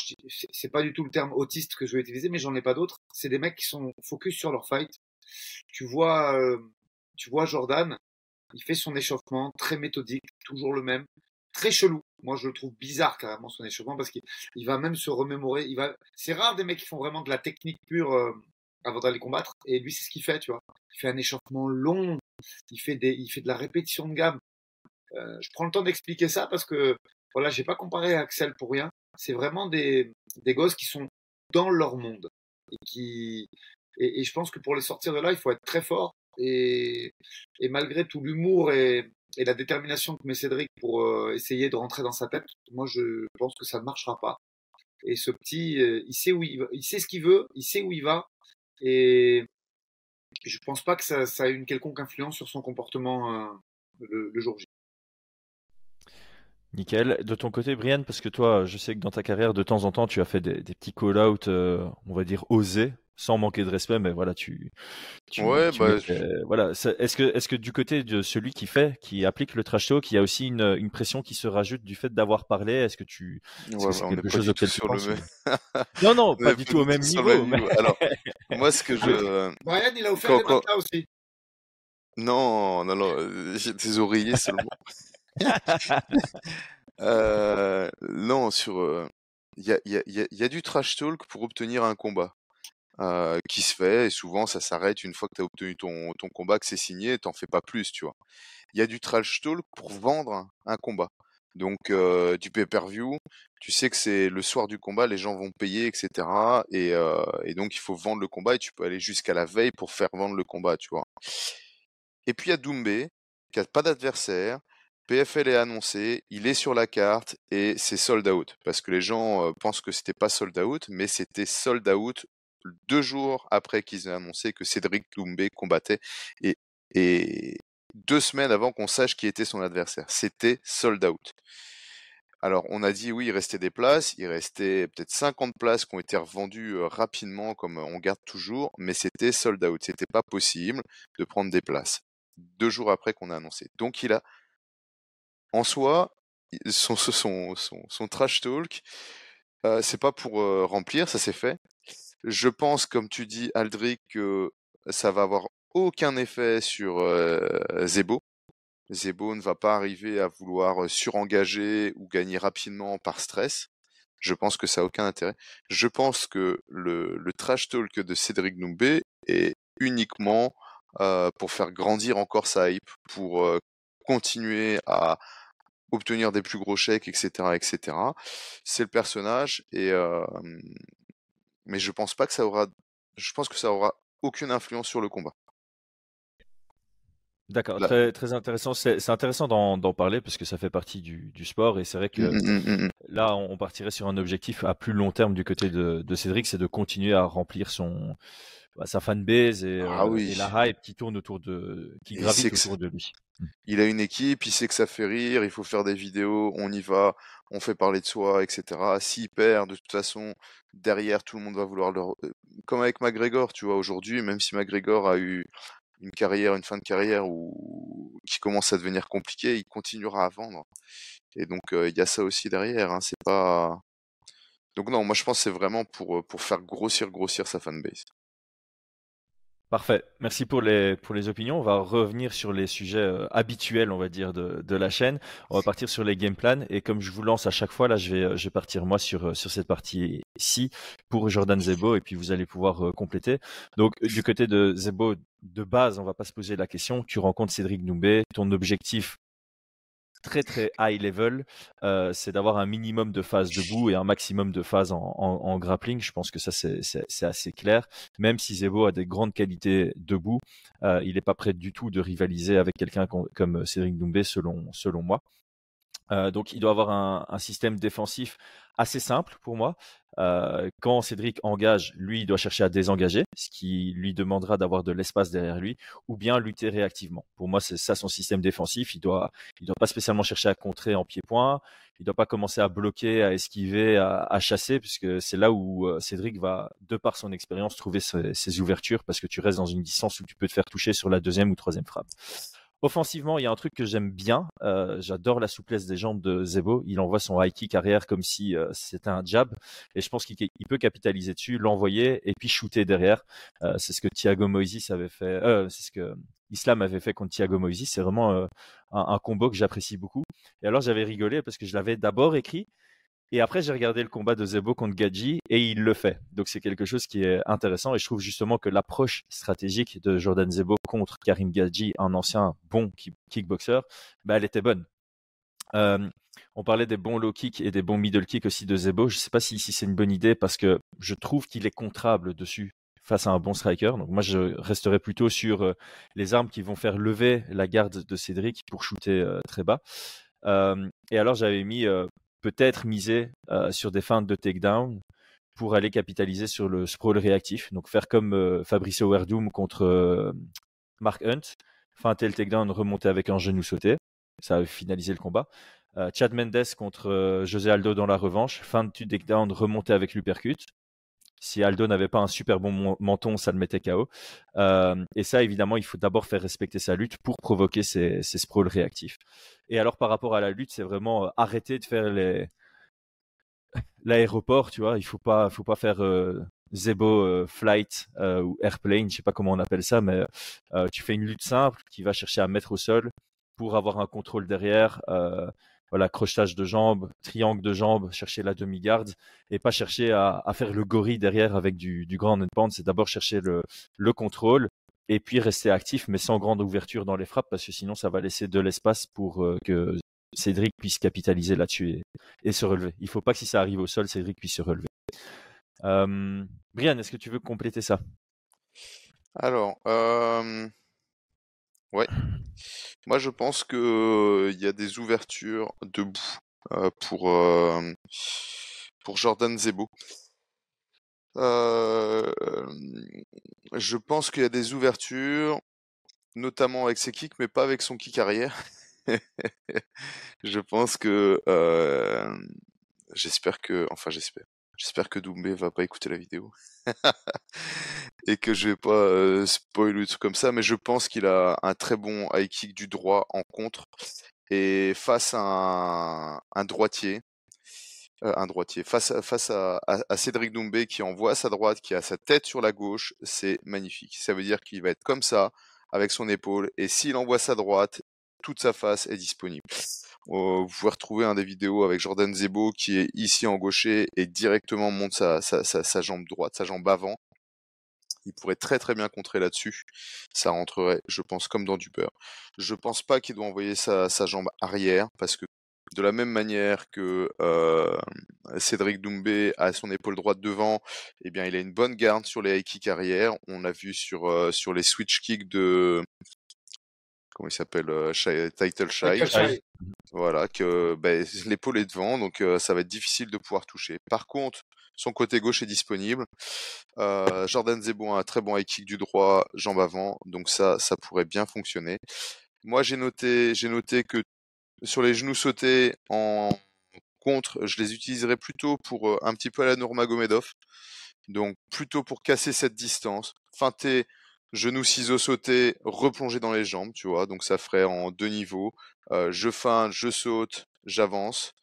c'est pas du tout le terme autiste que je vais utiliser, mais j'en ai pas d'autres. C'est des mecs qui sont focus sur leur fight. Tu vois, euh, tu vois Jordan, il fait son échauffement très méthodique, toujours le même, très chelou. Moi, je le trouve bizarre carrément son échauffement parce qu'il va même se remémorer. Il va. C'est rare des mecs qui font vraiment de la technique pure. Euh, avant d'aller combattre. Et lui, c'est ce qu'il fait, tu vois. Il fait un échauffement long, il fait, des, il fait de la répétition de gamme. Euh, je prends le temps d'expliquer ça parce que, voilà, j'ai pas comparé Axel pour rien. C'est vraiment des, des gosses qui sont dans leur monde. Et, qui, et, je pense que pour les sortir de là, il faut être très fort. Et, et malgré tout l'humour et, et, la détermination que met Cédric pour euh, essayer de rentrer dans sa tête, moi, je pense que ça ne marchera pas. Et ce petit, euh, il sait où il, va, il sait ce qu'il veut, il sait où il va, et je pense pas que ça, ça ait une quelconque influence sur son comportement euh, le, le, jour J. Nickel. De ton côté, Brian, parce que toi, je sais que dans ta carrière, de temps en temps, tu as fait des, des petits call-out, euh, on va dire, osés sans manquer de respect, mais voilà, tu. tu ouais, tu bah, voilà. Est-ce que, est-ce que du côté de celui qui fait, qui applique le trash talk, il y a aussi une, une pression qui se rajoute du fait d'avoir parlé Est-ce que tu. Est ouais, que bah, quelque chose auquel tu penses le... Non, non, pas du tout au même niveau. Même mais... niveau. Alors, moi, ce que je. Brian, il a offert quand, des quand... aussi. Non, non, non, j'ai des oreillers seulement. euh, non, sur. Il y, a, du trash talk pour obtenir un combat euh, qui se fait, et souvent ça s'arrête une fois que tu as obtenu ton, combat, que c'est signé, t'en fais pas plus, tu vois. Il y a du trash talk pour vendre un combat. Donc euh, du pay-per-view, tu sais que c'est le soir du combat, les gens vont payer, etc. Et, euh, et donc il faut vendre le combat et tu peux aller jusqu'à la veille pour faire vendre le combat, tu vois. Et puis il y a Doumbé, qui a pas d'adversaire, PFL est annoncé, il est sur la carte et c'est sold out parce que les gens pensent que c'était pas sold out, mais c'était sold out deux jours après qu'ils aient annoncé que Cédric Doumbé combattait et, deux semaines avant qu'on sache qui était son adversaire. C'était sold out. Alors, on a dit oui, il restait des places, il restait peut-être 50 places qui ont été revendues rapidement, comme on garde toujours, mais c'était sold out. C'était pas possible de prendre des places deux jours après qu'on a annoncé. Donc, il a, en soi, son, son, son, son trash talk, euh, c'est pas pour euh, remplir, ça c'est fait. Je pense, comme tu dis, Aldric, que ça va avoir aucun effet sur euh, Zebo. Zebo ne va pas arriver à vouloir surengager ou gagner rapidement par stress. Je pense que ça n'a aucun intérêt. Je pense que le, le trash talk de Cédric Noumbé est uniquement euh, pour faire grandir encore sa hype, pour euh, continuer à obtenir des plus gros chèques, etc., etc. C'est le personnage et euh, mais je pense pas que ça aura, je pense que ça aura aucune influence sur le combat. D'accord, très, très intéressant. C'est intéressant d'en parler parce que ça fait partie du, du sport et c'est vrai que mmh, mmh, mmh, là, on partirait sur un objectif à plus long terme du côté de, de Cédric, c'est de continuer à remplir son, bah, sa fanbase et, Ah euh, oui. et la hype qui tourne autour de, qui Et gravite autour de lui. Il a une équipe, il sait que ça fait rire, il faut faire des vidéos, on y va, on fait parler de soi, etc. S'il perd, de toute façon, derrière, tout le monde va vouloir le... euh, Comme avec McGregor, tu vois, aujourd'hui, même si McGregor a eu une carrière, une fin de carrière où... qui commence à devenir compliquée, il continuera à vendre. Et donc, il y a ça aussi derrière, hein, c'est pas... Donc non, moi je pense que c'est vraiment pour, pour faire grossir, grossir sa fanbase. Parfait. Merci pour les, pour les opinions. On va revenir sur les sujets euh, habituels, on va dire, de, de la chaîne. On va partir sur les game plans. Et comme je vous lance à chaque fois, là, je vais, euh, je vais partir moi sur, euh, sur cette partie-ci pour Jordan Zebo. Et puis vous allez pouvoir compléter. Donc, du côté de Zebo, de base, on va pas se poser la question. Tu rencontres Cédric Doumbé. Ton objectif très très high level, c'est d'avoir un minimum de phases debout et un maximum de phases en, grappling. Je pense que ça c'est- assez clair. Même si Zebo a des grandes qualités debout, il n'est pas prêt du tout de rivaliser avec quelqu'un com- comme Cédric Doumbé selon, moi. Donc il doit avoir un système défensif assez simple pour moi. Euh, quand Cédric engage, lui, il doit chercher à désengager, ce qui lui demandera d'avoir de l'espace derrière lui, ou bien lutter réactivement. Pour moi, c'est ça son système défensif. Il doit, il doit pas spécialement chercher à contrer en pied-point. Il doit pas commencer à bloquer, à esquiver, à, à chasser, puisque c'est là où euh, Cédric va, de par son expérience, trouver ses, ses ouvertures, parce que tu restes dans une distance où tu peux te faire toucher sur la deuxième ou troisième frappe. Offensivement, il y a un truc que j'aime bien. Euh, J'adore la souplesse des jambes de Zebo. Il envoie son high kick arrière comme si euh, c'était un jab. Et je pense qu'il il peut capitaliser dessus, l'envoyer et puis shooter derrière. Euh, c'est ce que Thiago Moises avait fait. Euh, c'est ce que Islam avait fait contre Thiago Moises. C'est vraiment euh, un, un combo que j'apprécie beaucoup. Et alors j'avais rigolé parce que je l'avais d'abord écrit. Et après, j'ai regardé le combat de Zebo contre Gadji et il le fait. Donc, c'est quelque chose qui est intéressant. Et je trouve justement que l'approche stratégique de Jordan Zebo contre Karim Gadji, un ancien bon kick- kickboxer, bah, elle était bonne. On parlait des bons low kicks et des bons middle kicks aussi de Zebo. Je ne sais pas si, c'est une bonne idée parce que je trouve qu'il est contrable dessus face à un bon striker. Donc moi, je resterai plutôt sur euh, les armes qui vont faire lever la garde de Cédric pour shooter euh, très bas. Et alors, j'avais mis euh, peut-être miser euh, sur des feintes de takedown pour aller capitaliser sur le sprawl réactif. Donc faire comme euh, Fabricio Werdum contre euh, Mark Hunt, feinter le takedown, remonter avec un genou sauté. Ça a finalisé le combat. Euh, Chad Mendes contre José Aldo dans la revanche, fin de takedown, remonter avec l'uppercut. Si Aldo n'avait pas un super bon menton, ça le mettait KO. Euh, et ça, évidemment, il faut d'abord faire respecter sa lutte pour provoquer ces, ces sprawls réactifs. Et alors, par rapport à la lutte, c'est vraiment euh, arrêter de faire l'aéroport, tu vois. Il faut pas, faut pas faire euh, Zebo euh, flight ou airplane, je sais pas comment on appelle ça, mais tu fais une lutte simple qui va chercher à mettre au sol pour avoir un contrôle derrière. Voilà, crochetage de jambes, triangle de jambes, chercher la demi-garde et pas chercher à, faire le gorille derrière avec du, du grand and pound. C'est d'abord chercher le, le contrôle et puis rester actif, mais sans grande ouverture dans les frappes parce que sinon ça va laisser de l'espace pour euh, que Cédric puisse capitaliser là-dessus et, se relever. Il faut pas que si ça arrive au sol, Cédric puisse se relever. Euh, Brian, est-ce que tu veux compléter ça? Alors, euh, ouais. Moi, je pense que il y a des ouvertures debout euh, pour euh, pour Jordan Zebo. Euh, je pense qu'il y a des ouvertures, notamment avec ses kicks, mais pas avec son kick arrière. je pense que j'espère que, enfin j'espère, j'espère que Doumbé va pas écouter la vidéo et que je vais pas euh, spoil ou truc comme ça, mais je pense qu'il a un très bon high kick du droit en contre et face à un, droitier. euh, un droitier face à, face à, Cédric Doumbé qui envoie sa droite, qui a sa tête sur la gauche, c'est magnifique. Ça veut dire qu'il va être comme ça avec son épaule et s'il envoie sa droite, toute sa face est disponible. Euh, vous pouvez retrouver un des vidéos avec Jordan Zebo qui est ici en gaucher et directement monte sa jambe droite, sa jambe avant. Il pourrait très très bien contrer là-dessus. Ça rentrerait, je pense, comme dans du beurre. Je pense pas qu'il doit envoyer sa, jambe arrière parce que de la même manière que euh, Cédric Doumbé a son épaule droite devant, eh bien il a une bonne garde sur les high kicks arrière. On l'a vu euh, sur les switch kicks de comment il s'appelle euh, Title Shy. Voilà, que ben, l'épaule est devant, donc euh, ça va être difficile de pouvoir toucher. Par contre, son côté gauche est disponible. Euh, Jordan Zebo a un très bon high kick du droit, jambe avant, donc ça, ça pourrait bien fonctionner. Moi, j'ai noté, j'ai noté que sur les genoux sautés en contre, je les utiliserais plutôt pour euh, un petit peu à la Nurmagomedov. Donc plutôt pour casser cette distance, feinter, genou ciseaux sauter, replonger dans les jambes, tu vois. Donc ça ferait en deux niveaux. Euh, je feinte, je saute, j'avance.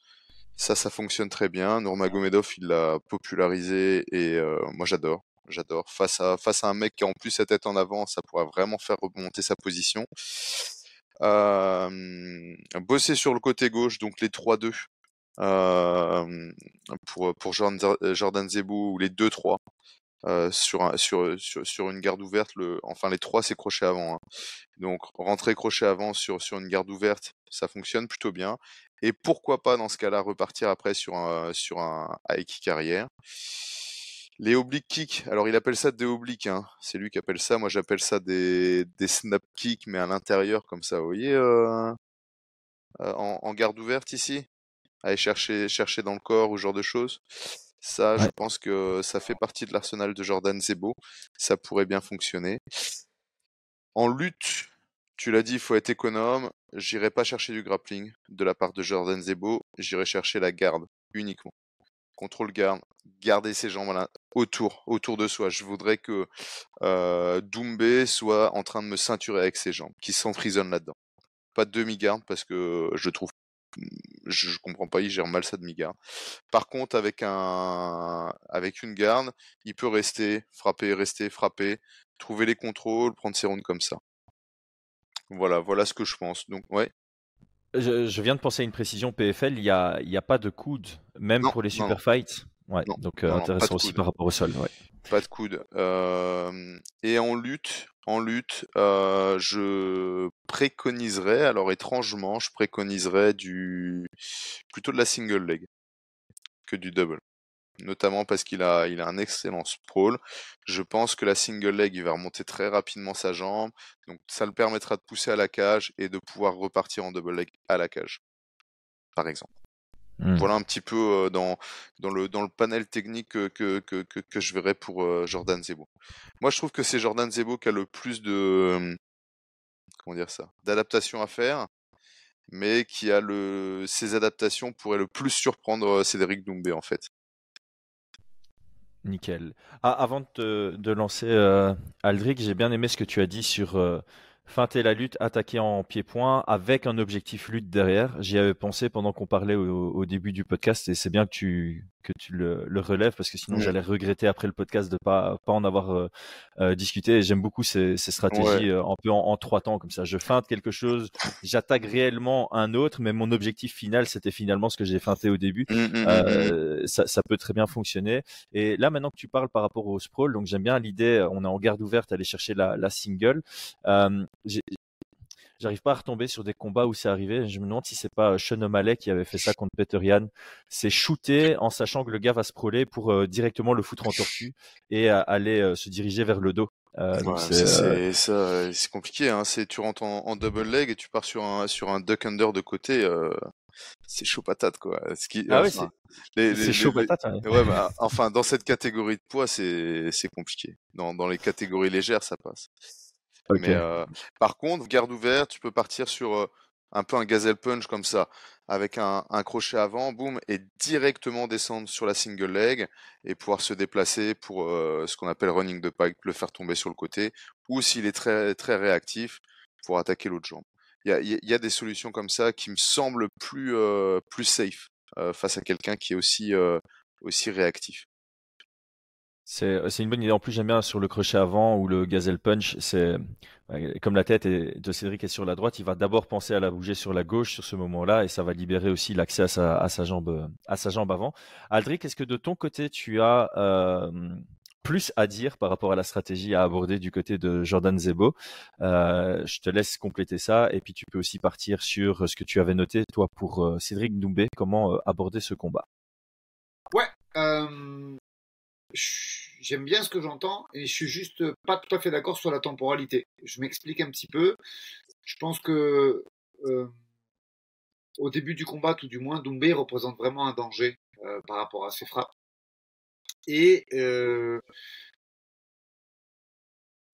Ça, ça fonctionne très bien. Nurmagomedov, il l'a popularisé et euh, moi j'adore. J'adore. Face à, face à un mec qui a en plus sa tête en avant, ça pourrait vraiment faire remonter sa position. Euh, bosser sur le côté gauche, donc les 3-2 euh, pour, pour Jordan, Jordan Zebou ou les 2-3. Euh, sur, sur, sur, sur, une garde ouverte, le, enfin les trois c'est crochet avant. Hein. Donc rentrer crochet avant sur, sur une garde ouverte, ça fonctionne plutôt bien. Et pourquoi pas dans ce cas-là repartir après sur un, sur un high kick arrière. Les oblique kicks, alors il appelle ça des obliques, hein. c'est lui qui appelle ça, moi j'appelle ça des, des snap kicks, mais à l'intérieur comme ça, vous voyez, euh, euh, en, en, garde ouverte ici, aller chercher, chercher dans le corps ou ce genre de choses? Ça, ouais. je pense que ça fait partie de l'arsenal de Jordan Zebo, ça pourrait bien fonctionner. En lutte, tu l'as dit, il faut être économe, j'irai pas chercher du grappling de la part de Jordan Zebo, j'irai chercher la garde uniquement contrôle garde, garder ses jambes là, autour, autour de soi. Je voudrais que euh, Doumbé soit en train de me ceinturer avec ses jambes, qu'il s'emprisonne là-dedans. Pas de demi-garde parce que je trouve, je, je comprends pas, il gère mal sa demi-garde. Par contre, avec un, avec une garde, il peut rester, frapper, rester, frapper, trouver les contrôles, prendre ses rounds comme ça. Voilà, voilà ce que je pense. Donc, ouais. Je, je, viens de penser à une précision PFL, il n'y a, y a pas de coude, même non, pour les super non, fights? Ouais, non, donc euh, intéressant aussi par rapport au sol. Ouais. Pas de coude. Euh, et en lutte, en lutte, je préconiserais, alors étrangement, je préconiserais du plutôt de la single leg que du double notamment parce qu'il a, a un excellent sprawl. Je pense que la single leg, il va remonter très rapidement sa jambe, donc ça le permettra de pousser à la cage et de pouvoir repartir en double leg à la cage, par exemple. Mmh. Voilà un petit peu euh, dans, dans, le, dans le panel technique que, que, que, que je verrai pour euh, Jordan Zebo. Moi, je trouve que c'est Jordan Zebo qui a le plus de. Comment dire ça D'adaptation à faire, mais qui a le. Ses adaptations pourraient le plus surprendre Cédric Doumbé, en fait. Nickel. Ah, avant de, de lancer Aldric, j'ai bien aimé ce que tu as dit sur feinter la lutte, attaquer en pied-point avec un objectif lutte derrière. J'y avais pensé pendant qu'on parlait au, au, début du podcast et c'est bien que tu, que tu le, le relèves parce que sinon j'allais regretter après le podcast de pas, pas en avoir euh, euh, discuté. J'aime beaucoup ces, ces stratégies ouais. euh, un peu en, en, trois temps comme ça. Je feinte quelque chose, j'attaque réellement un autre, mais mon objectif final c'était finalement ce que j'ai feinté au début. Mmh, mmh, ça, ça, peut très bien fonctionner. Et là maintenant que tu parles par rapport au sprawl, donc j'aime bien l'idée, on est en garde ouverte, aller chercher la, la single j'arrive pas à retomber sur des combats où c'est arrivé. Je me demande si c'est pas Sean O'Malley qui avait fait ça contre Peter Yan. C'est shooter en sachant que le gars va se proler pour euh, directement le foutre en tortue et euh, aller euh, se diriger vers le dos. Euh, ouais, c'est ça, c'est compliqué. Hein. C'est tu rentres en, en, double leg et tu pars sur un sur un duck under de côté. c'est chaud patate quoi. Ce qui, ah enfin, oui, c'est chaud les, patate. Ouais. ouais bah, enfin, dans cette catégorie de poids, c'est c'est compliqué. Dans dans les catégories légères, ça passe. Euh, par contre, garde ouverte, tu peux partir sur euh, un peu un gazelle punch comme ça, avec un, crochet avant, boum, et directement descendre sur la single leg et pouvoir se déplacer pour euh, ce qu'on appelle running the pipe, le faire tomber sur le côté, ou s'il est très réactif, pour attaquer l'autre jambe. Il y a, des solutions comme ça qui me semblent plus plus safe face à quelqu'un qui est aussi réactif. C'est une bonne idée. En plus, j'aime bien sur le crochet avant ou le gazelle punch. C'est comme la tête de Cédric est sur la droite, il va d'abord penser à la bouger sur la gauche sur ce moment-là et ça va libérer aussi l'accès à sa, jambe à sa jambe avant. Aldric, est-ce que de ton côté tu as euh, plus à dire par rapport à la stratégie à aborder du côté de Jordan Zebo? Euh, Je te laisse compléter ça et puis tu peux aussi partir sur ce que tu avais noté toi pour euh, Cédric Doumbé. Comment euh, aborder ce combat? Ouais. Euh, j'aime bien ce que j'entends et je suis juste pas tout à fait d'accord sur la temporalité. Je m'explique un petit peu. Je pense que euh, au début du combat, tout du moins, Doumbé représente vraiment un danger par rapport à ses frappes. Et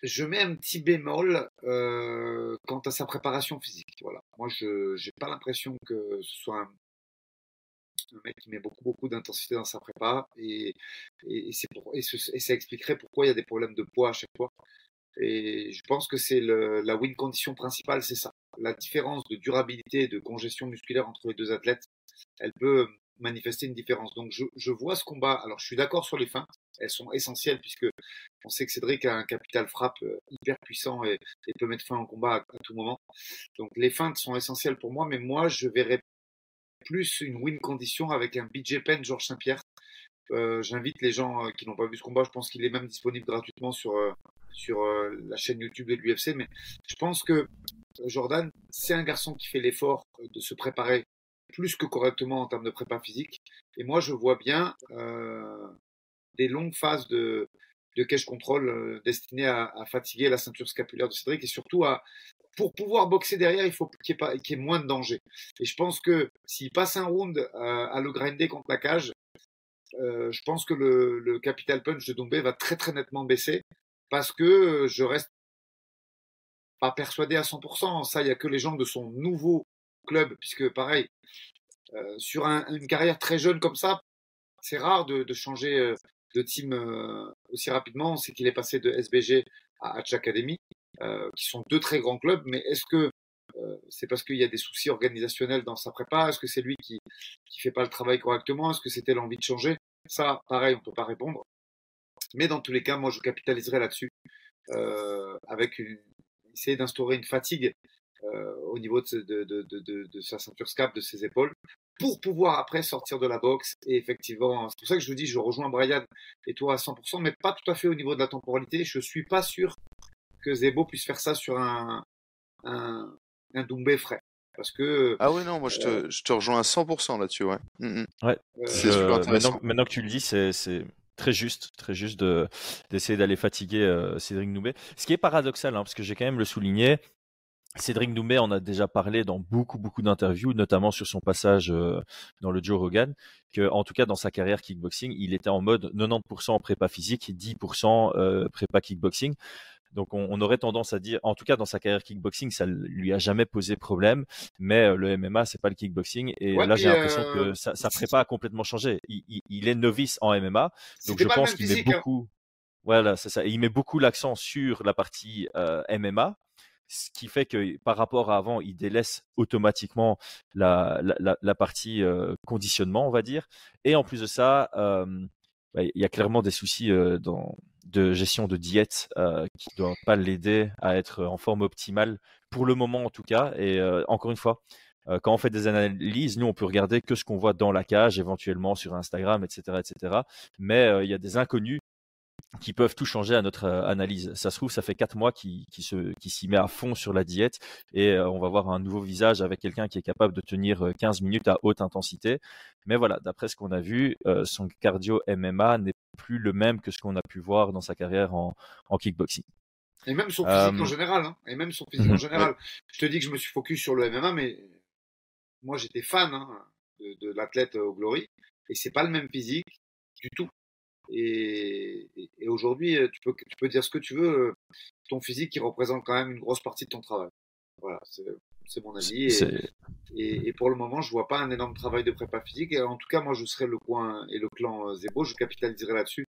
je mets un petit bémol euh, quant à sa préparation physique. Voilà. Moi, je n'ai pas l'impression que ce soit un, mec qui met beaucoup, beaucoup d'intensité dans sa prépa. Et, c'est pour, et, ça expliquerait pourquoi il y a des problèmes de poids à chaque fois. Et je pense que c'est la win condition principale, c'est ça. La différence de durabilité et de congestion musculaire entre les deux athlètes, elle peut manifester une différence. Donc je, vois ce combat. Alors je suis d'accord sur les fins elles sont essentielles puisque on sait que Cédric a un capital frappe euh, hyper puissant et, peut mettre fin au combat à, tout moment. Donc les feintes sont essentielles pour moi, mais moi je verrais plus une win condition avec un BJ Penn, Georges Saint-Pierre. Euh, j'invite les gens euh, qui n'ont pas vu ce combat, je pense qu'il est même disponible gratuitement sur, sur la chaîne YouTube de l'UFC, mais je pense que Jordan, c'est un garçon qui fait l'effort de se préparer plus que correctement en termes de prépa physique. Et moi, je vois bien des longues phases de, de cache control euh, destinées à, fatiguer la ceinture scapulaire de Cédric et surtout à pour pouvoir boxer derrière, il faut qu'il y, ait moins de danger. Et je pense que s'il passe un round euh, à le grinder contre la cage, euh, je pense que le, capital punch de Doumbé va très très nettement baisser parce que je reste pas persuadé à 100%. Ça, il y a que les gens de son nouveau club, puisque pareil, sur une carrière très jeune comme ça, c'est rare de, changer de team euh, aussi rapidement. c'est qu'il est passé de SBG à Hatch Academy, euh, qui sont deux très grands clubs. Mais est-ce que euh, c'est parce qu'il y a des soucis organisationnels dans sa prépa? Est-ce que c'est lui qui qui fait pas le travail correctement? Est-ce que c'était l'envie de changer? Ça, pareil, on peut pas répondre. Mais dans tous les cas, moi, je capitaliserai là-dessus avec une, essayer d'instaurer une fatigue au niveau de, de, de, de, sa ceinture scap, de ses épaules, pour pouvoir après sortir de la boxe. Et effectivement, c'est pour ça que je vous dis, je rejoins Brian et toi à 100%, mais pas tout à fait au niveau de la temporalité. Je suis pas sûr que Zebo puisse faire ça sur un, un, un Doumbé frais. Parce que. Ah ouais, non, moi je te, euh, je te rejoins à 100% là-dessus, ouais. Mm, mm. Ouais. c'est super intéressant. Maintenant, que tu le dis, c'est, c'est très juste, très juste de, d'essayer d'aller fatiguer euh, Cédric Doumbé. Ce qui est paradoxal, hein, parce que j'ai quand même le souligné, Cédric Doumbé en a déjà parlé dans beaucoup beaucoup d'interviews, notamment sur son passage euh, dans le Joe Rogan, que en tout cas dans sa carrière kickboxing, il était en mode 90% prépa physique, 10% euh, prépa kickboxing. Donc on, aurait tendance à dire, en tout cas dans sa carrière kickboxing, ça lui a jamais posé problème, mais euh, le MMA c'est pas le kickboxing et là j'ai l'impression que sa, prépa a complètement changé. Il, est novice en MMA, donc je pense qu'il met hein. beaucoup. Voilà, c'est ça. Et il met beaucoup l'accent sur la partie MMA ce qui fait que par rapport à avant, il délaisse automatiquement la, la, la partie euh, conditionnement, on va dire. Et en plus de ça, euh, bah, il y a clairement des soucis euh, dans, de gestion de diète qui ne doivent pas l'aider à être en forme optimale, pour le moment en tout cas. Et encore une fois, quand on fait des analyses, nous, on peut regarder que ce qu'on voit dans la cage, éventuellement sur Instagram, etc., etc. Mais il y a des inconnus qui peuvent tout changer à notre euh, analyse. Ça se trouve, ça fait quatre mois qu'il s'y met à fond sur la diète et euh, on va voir un nouveau visage avec quelqu'un qui est capable de tenir 15 euh, minutes à haute intensité. Mais voilà, d'après ce qu'on a vu, son cardio MMA n'est plus le même que ce qu'on a pu voir dans sa carrière en, kickboxing. Et même son physique en général. Hein. Et même son physique en mhm. général. Je te dis que je me suis focus sur le MMA, mais moi j'étais fan hein, de, de l'athlète au Glory et c'est pas le même physique du tout. Et, et, aujourd'hui, euh, tu peux, tu peux dire ce que tu veux, euh, ton physique qui représente quand même une grosse partie de ton travail. Voilà, c'est mon avis. Et, et, pour le moment, je vois pas un énorme travail de prépa physique. Et en tout cas, moi, je serai le coin et le clan euh, Zebo, je capitaliserai là-dessus.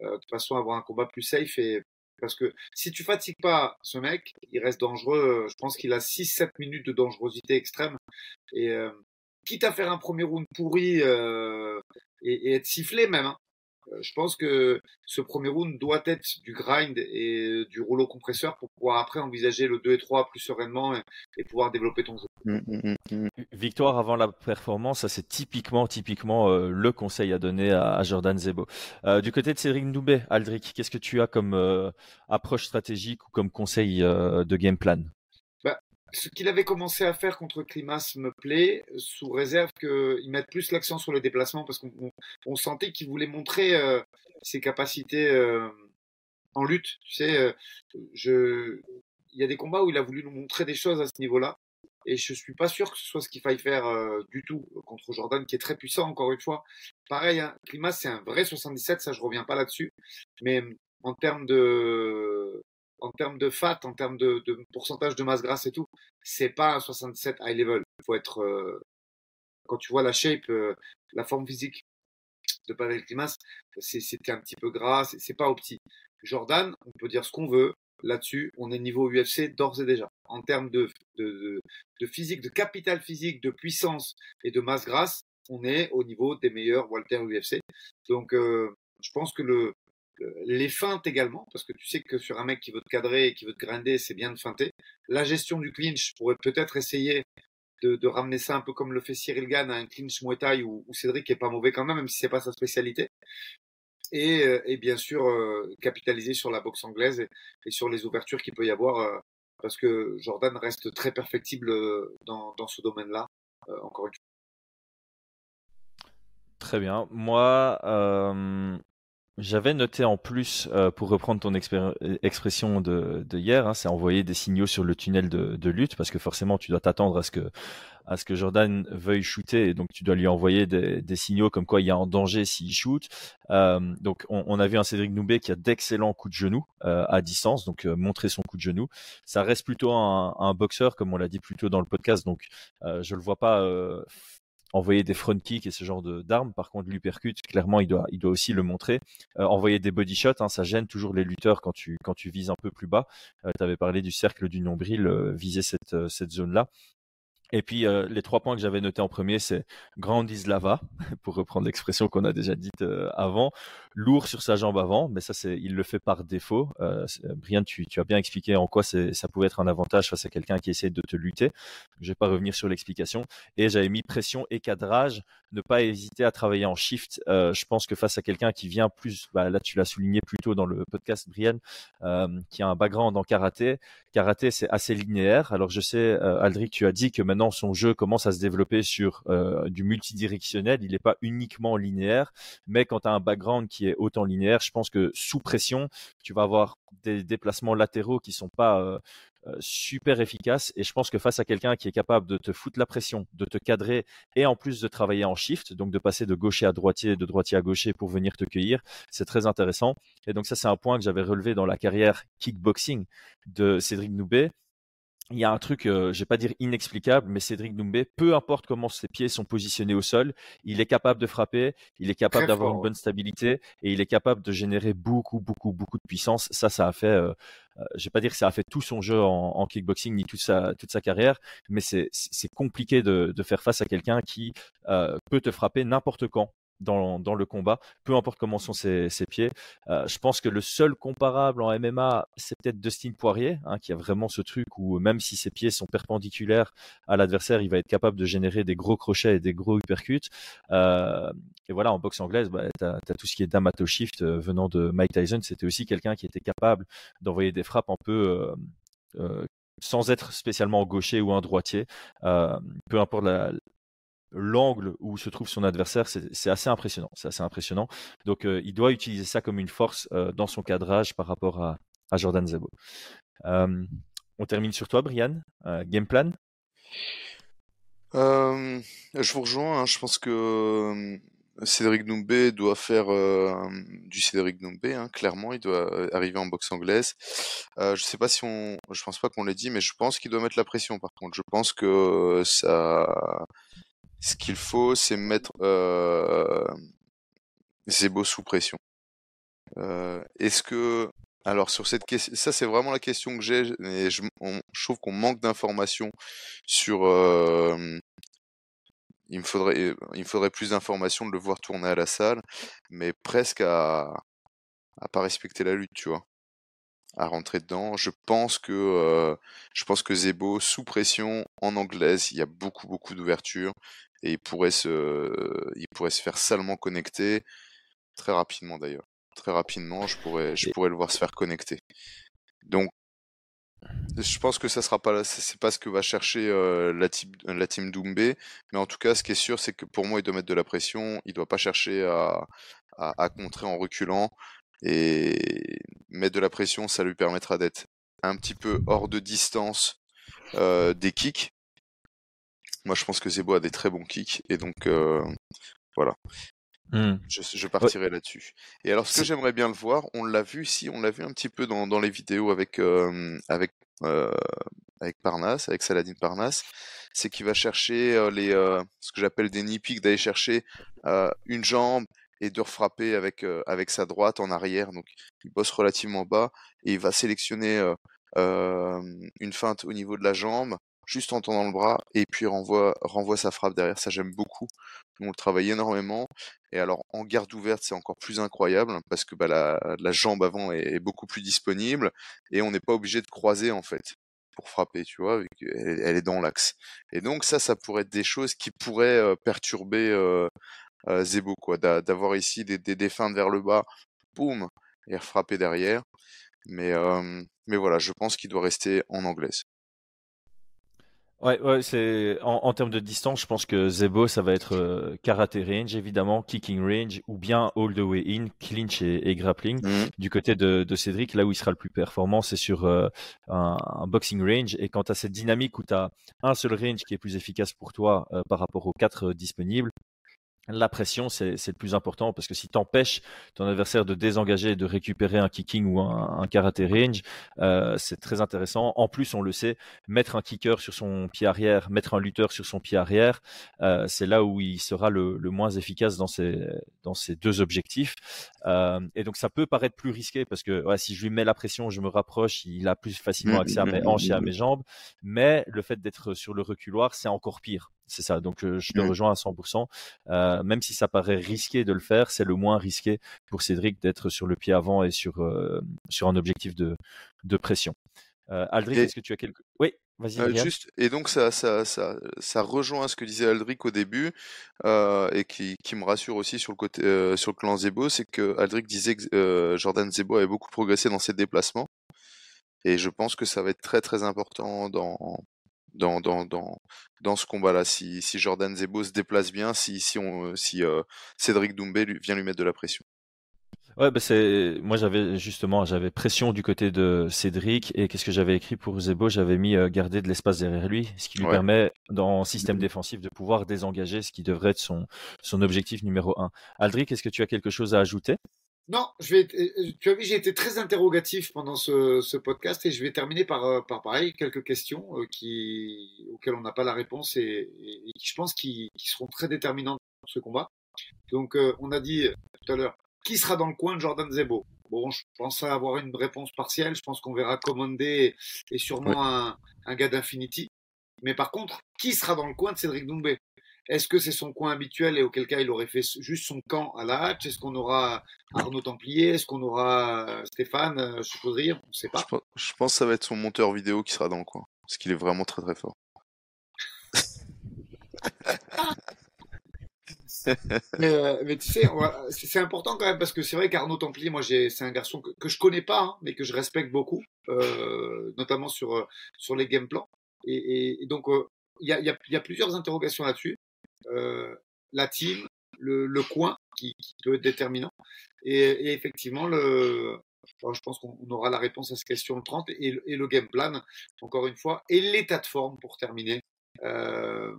de toute façon, avoir un combat plus safe et parce que si tu fatigues pas ce mec, il reste dangereux. Je pense qu'il a 6-7 minutes de dangerosité extrême. Et quitte à faire un premier round pourri euh, et, et, être sifflé même, hein, euh, je pense que ce premier round doit être du grind et du rouleau compresseur pour pouvoir après envisager le 2 et 3 plus sereinement et, pouvoir développer ton jeu. Mmh, mmh, mmh, Victoire avant la performance, ça c'est typiquement, typiquement euh, le conseil à donner à, Jordan Zebo. Euh, du côté de Cédric Noubé, Aldric, qu'est-ce que tu as comme approche stratégique ou comme conseil de game plan? Ce qu'il avait commencé à faire contre Climas me plaît, sous réserve qu'il mette plus l'accent sur le déplacement, parce qu'on sentait qu'il voulait montrer euh, ses capacités euh, en lutte. Tu sais, euh, je, il y a des combats où il a voulu nous montrer des choses à ce niveau-là. Et je suis pas sûr que ce soit ce qu'il faille faire euh, du tout contre Jordan, qui est très puissant, encore une fois. Pareil, hein, Climat, c'est un vrai 77, ça je reviens pas là-dessus. Mais en termes de en termes de fat, en termes de, de, pourcentage de masse grasse et tout, c'est pas un 77 high level. Il faut être euh, quand tu vois la shape, euh, la forme physique de Pavel Klimas, c'était un petit peu gras, c'est pas opti. Jordan, on peut dire ce qu'on veut, là-dessus, on est niveau UFC d'ores et déjà. En termes de, de, de, physique, de capital physique, de puissance et de masse grasse, on est au niveau des meilleurs Walter UFC. Donc, euh, je pense que le, les feintes également, parce que tu sais que sur un mec qui veut te cadrer et qui veut te grinder, c'est bien de feinter. La gestion du clinch pourrait peut-être essayer de, ramener ça un peu comme le fait Cyril Gann à un clinch Muay Thai où, Cédric est pas mauvais quand même, même si c'est pas sa spécialité et, euh, bien sûr euh, capitaliser sur la boxe anglaise et, sur les ouvertures qu'il peut y avoir euh, parce que Jordan reste très perfectible dans ce domaine-là, encore une fois. Très bien. Moi, j'avais noté en plus, euh, pour reprendre ton expression de, de hier, hein, c'est envoyer des signaux sur le tunnel de, de, lutte, parce que forcément tu dois t'attendre à ce que à ce que Jordan veuille shooter, et donc tu dois lui envoyer des, des signaux comme quoi il y a un danger s'il shoot. Euh, donc on, on, a vu un Cédric Noubé qui a d'excellents coups de genou euh, à distance, donc euh, montrer son coup de genou. Ça reste plutôt un, un boxeur, comme on l'a dit plus tôt dans le podcast, donc euh, je le vois pas envoyer des front kicks et ce genre d'armes. Par contre, l'uppercut, clairement, il doit, aussi le montrer. Euh, envoyer des body shots, hein, ça gêne toujours les lutteurs quand tu, quand vises un peu plus bas. Euh, tu avais parlé du cercle du nombril, euh, viser cette, cette zone-là. Et puis euh, les trois points que j'avais notés en premier, c'est Grand Lava, pour reprendre l'expression qu'on a déjà dite euh, avant, lourd sur sa jambe avant, mais ça c'est, il le fait par défaut. Euh, Brian, tu, tu, as bien expliqué en quoi ça pouvait être un avantage face à quelqu'un qui essaie de te lutter. Je vais pas revenir sur l'explication. Et j'avais mis pression et cadrage, ne pas hésiter à travailler en shift. Euh, je pense que face à quelqu'un qui vient plus, bah, là tu l'as souligné plus tôt dans le podcast, Brian, euh, qui a un background en karaté. Karaté c'est assez linéaire. Alors je sais, Aldric, tu as dit que maintenant son jeu commence à se développer sur euh, du multidirectionnel. Il n'est pas uniquement linéaire, mais quand tu as un background qui est autant linéaire, je pense que sous pression, tu vas avoir des déplacements latéraux qui sont pas euh, euh, super efficaces. Et je pense que face à quelqu'un qui est capable de te foutre la pression, de te cadrer et en plus de travailler en shift, donc de passer de gaucher à droitier, de droitier à gaucher pour venir te cueillir, c'est très intéressant. Et donc ça, c'est un point que j'avais relevé dans la carrière kickboxing de Cédric Noubet il y a un truc, euh, je vais pas dire inexplicable, mais Cédric Doumbé, peu importe comment ses pieds sont positionnés au sol, il est capable de frapper, il est capable d'avoir une bonne stabilité et il est capable de générer beaucoup, beaucoup, beaucoup de puissance. Ça, ça a fait, euh, euh je vais pas dire que ça a fait tout son jeu en, kickboxing ni toute sa, toute sa carrière, mais c'est compliqué de, de, faire face à quelqu'un qui euh, peut te frapper n'importe quand dans, le combat, peu importe comment sont ses, pieds. Euh, je pense que le seul comparable en MMA, c'est peut-être Dustin Poirier, hein, qui a vraiment ce truc où même si ses pieds sont perpendiculaires à l'adversaire, il va être capable de générer des gros crochets et des gros uppercuts. Euh, et voilà, en boxe anglaise, bah, tu as, tout ce qui est Damato Shift euh, venant de Mike Tyson. C'était aussi quelqu'un qui était capable d'envoyer des frappes un peu... Sans être spécialement gaucher ou un droitier, peu importe la, l'angle où se trouve son adversaire, c'est assez impressionnant. C'est assez impressionnant. Donc, euh, il doit utiliser ça comme une force euh, dans son cadrage par rapport à, Jordan. Euh, on termine sur toi, Brian. game plan? Je vous rejoins. Hein. Je pense que Cédric Doumbé doit faire du Cédric Doumbé, hein, clairement, il doit arriver en boxe anglaise. je sais pas si on, je pense pas qu'on l'ait dit, mais je pense qu'il doit mettre la pression. Par contre, je pense que ça, ce qu'il faut, c'est mettre euh, Zebo sous pression. Euh, Est-ce que alors sur cette question, ça c'est vraiment la question que j'ai, je, trouve qu'on manque d'informations sur. Euh, il me faudrait, il faudrait plus d'informations de le voir tourner à la salle, mais presque à, à pas respecter la lutte, tu vois à rentrer dedans. Je pense que je pense que Zebo sous pression en anglaise, il y a beaucoup beaucoup d'ouverture et il pourrait se il pourrait se faire salement connecter très rapidement d'ailleurs. Très rapidement, je pourrais je pourrais le voir se faire connecter. Donc je pense que ça sera pas c'est pas ce que va chercher euh, la team la team Doumbé, mais en tout cas ce qui est sûr c'est que pour moi il doit mettre de la pression, il doit pas chercher à à, à contrer en reculant. Et mettre de la pression, ça lui permettra d'être un petit peu hors de distance euh, des kicks. Moi, je pense que Zebo a des très bons kicks et donc voilà. Hmm. Je, partirai là-dessus. Et alors, ce que j'aimerais bien le voir, on l'a vu ici, on l'a vu un petit peu dans, dans les vidéos avec avec avec Parnasse, avec Saladin Parnasse, c'est qu'il va chercher les ce que j'appelle des nippies, d'aller chercher une jambe et de refrapper avec avec sa droite en arrière. Donc, il bosse relativement bas et il va sélectionner une feinte au niveau de la jambe juste en tendant le bras et puis renvoie, sa frappe derrière. Ça, j'aime beaucoup. on le travaille énormément. Et alors, en garde ouverte, c'est encore plus incroyable parce que bah, la, jambe avant est, beaucoup plus disponible et on n'est pas obligé de croiser en fait pour frapper, tu vois, elle, est dans l'axe. Et donc, ça, ça pourrait être des choses qui pourraient perturber euh, Zebo, quoi, d'avoir ici des, des, vers le bas, boum, et frapper derrière. Mais, mais voilà, je pense qu'il doit rester en anglaise. Ouais, ouais, c'est en, en, termes de distance, je pense que Zebo, ça va être euh, karate range, évidemment, kicking range, ou bien all the way in, clinch et, grappling. Mmh. Du côté de, de, Cédric, là où il sera le plus performant, c'est sur euh, un, un, boxing range. Et quand tu as cette dynamique où tu as un seul range qui est plus efficace pour toi euh, par rapport aux quatre disponibles, la pression, c'est le plus important parce que si tu empêches ton adversaire de désengager et de récupérer un kicking ou un, un karaté range, euh, c'est très intéressant. En plus, on le sait, mettre un kicker sur son pied arrière, mettre un lutteur sur son pied arrière, euh, c'est là où il sera le, le, moins efficace dans ces, dans ces deux objectifs. Euh, et donc, ça peut paraître plus risqué parce que ouais, si je lui mets la pression, je me rapproche, il a plus facilement accès à mes hanches et à mes jambes. Mais le fait d'être sur le reculoir, c'est encore pire. C'est ça. Donc, je te mmh. rejoins à 100%. Euh, même si ça paraît risqué de le faire, c'est le moins risqué pour Cédric d'être sur le pied avant et sur, euh, sur un objectif de, de pression. Aldric, est-ce que tu as quelque... Oui, vas-y. Juste, et donc ça, ça, ça, ça, rejoint ce que disait Aldric au début et qui, qui, me rassure aussi sur le côté sur le clan Zebo, c'est que Aldric disait que Jordan Zebo avait beaucoup progressé dans ses déplacements. Et je pense que ça va être très très important dans, dans, dans, dans, dans ce combat-là. Si, si Jordan Zebo se déplace bien, si, si, on, si euh, Cédric Doumbé lui, vient lui mettre de la pression. Ouais, bah c'est moi j'avais justement j'avais pression du côté de Cédric et qu'est-ce que j'avais écrit pour Zebo? J'avais mis euh, garder de l'espace derrière lui, ce qui lui permet dans un système défensif de pouvoir désengager, ce qui devrait être son son objectif numéro un. Aldric, est-ce que tu as quelque chose à ajouter? Non, je vais. Euh, tu as vu, j'ai été très interrogatif pendant ce, ce, podcast et je vais terminer par, euh, par pareil quelques questions euh, qui, auxquelles on n'a pas la réponse et, qui, je pense, qui, qui, seront très déterminantes pour ce combat. Donc, on a dit tout à l'heure, qui sera dans le coin de Jordan Zebo? Bon, je pense avoir une réponse partielle. Je pense qu'on verra Commandé et sûrement un, un gars d'Infinity. Mais par contre, qui sera dans le coin de Cédric Doumbé? Est-ce que c'est son coin habituel et auquel cas il aurait fait juste son camp à la hatch Est-ce qu'on aura Arnaud Templier? Est-ce qu'on aura euh, Stéphane euh, rire? On ne sait pas. Je pense, que ça va être son monteur vidéo qui sera dans le coin. Parce qu'il est vraiment très très fort. Euh, mais, tu sais, c'est important quand même parce que c'est vrai qu'Arnaud Templier, moi, c'est un garçon que, que je connais pas, hein, mais que je respecte beaucoup, notamment sur sur les game plans. Et, donc, il y a, y, a, plusieurs interrogations là-dessus. Euh, la team, le, le coin qui, qui, peut être déterminant. Et, et effectivement, le, je pense qu'on aura la réponse à cette question le 30 et, et, le game plan, encore une fois, et l'état de forme pour terminer. Euh,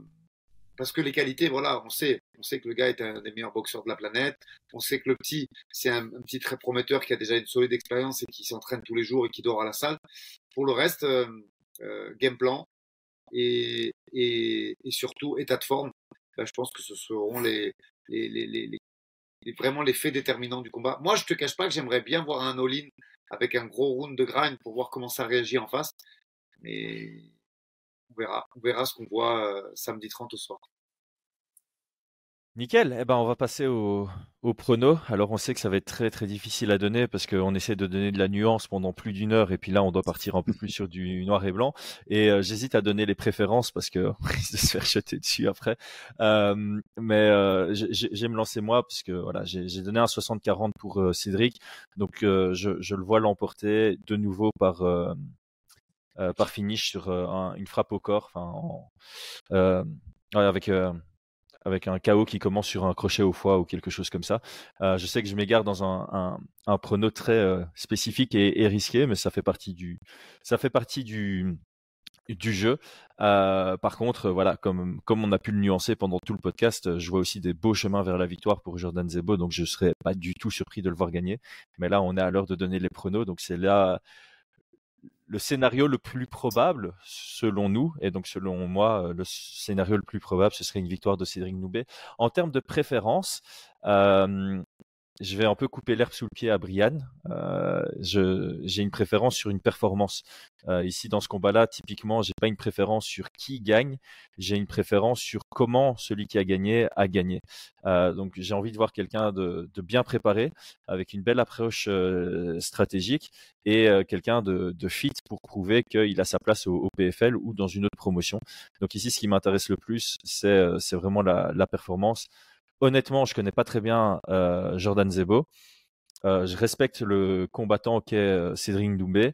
parce que les qualités, voilà, on sait, on sait que le gars est un des meilleurs boxeurs de la planète. On sait que le petit, c'est un, petit très prometteur qui a déjà une solide expérience et qui s'entraîne tous les jours et qui dort à la salle. Pour le reste, euh, euh game plan et, et, et surtout état de forme, je pense que ce seront vraiment les faits déterminants du combat. Moi, je te cache pas que j'aimerais bien voir un all-in avec un gros round de grind pour voir comment ça réagit en face. Mais on verra, on verra ce qu'on voit euh, samedi 30 au soir. Nickel. Eh ben, on va passer au, au prono. Alors, on sait que ça va être très très difficile à donner parce qu'on essaie de donner de la nuance pendant plus d'une heure et puis là, on doit partir un peu plus sur du noir et blanc. Et euh, j'hésite à donner les préférences parce que risque de se faire jeter dessus après. Euh, mais euh, j'ai me lancer moi parce que voilà, j'ai donné un 60-40 pour euh, Cédric. Donc, euh, je, je, le vois l'emporter de nouveau par par finish sur une frappe au corps. Enfin, ouais, avec avec un KO qui commence sur un crochet au foie ou quelque chose comme ça. Euh, je sais que je m'égare dans un, un, un, prono très euh, spécifique et, risqué, mais ça fait partie du, ça fait partie du, du jeu. Euh, par contre, voilà, comme, comme on a pu le nuancer pendant tout le podcast, je vois aussi des beaux chemins vers la victoire pour Jordan Zebo, donc je ne serais pas du tout surpris de le voir gagner. Mais là, on est à l'heure de donner les pronos, donc c'est là le scénario le plus probable, selon nous, et donc selon moi, le scénario le plus probable, ce serait une victoire de Cédric Noubé. En termes de préférence, euh, je vais un peu couper l'herbe sous le pied à Brian. Euh, j'ai une préférence sur une performance. Euh, ici, dans ce combat-là, typiquement, j'ai pas une préférence sur qui gagne. J'ai une préférence sur comment celui qui a gagné a gagné. Euh, donc, j'ai envie de voir quelqu'un de, bien préparé, avec une belle approche stratégique et quelqu'un de, fit pour prouver qu'il a sa place au, PFL ou dans une autre promotion. Donc ici, ce qui m'intéresse le plus, c'est vraiment la performance honnêtement, je connais pas très bien euh, Jordan Zebo. Euh, je respecte le combattant qu'est euh, Cédric Doumbé.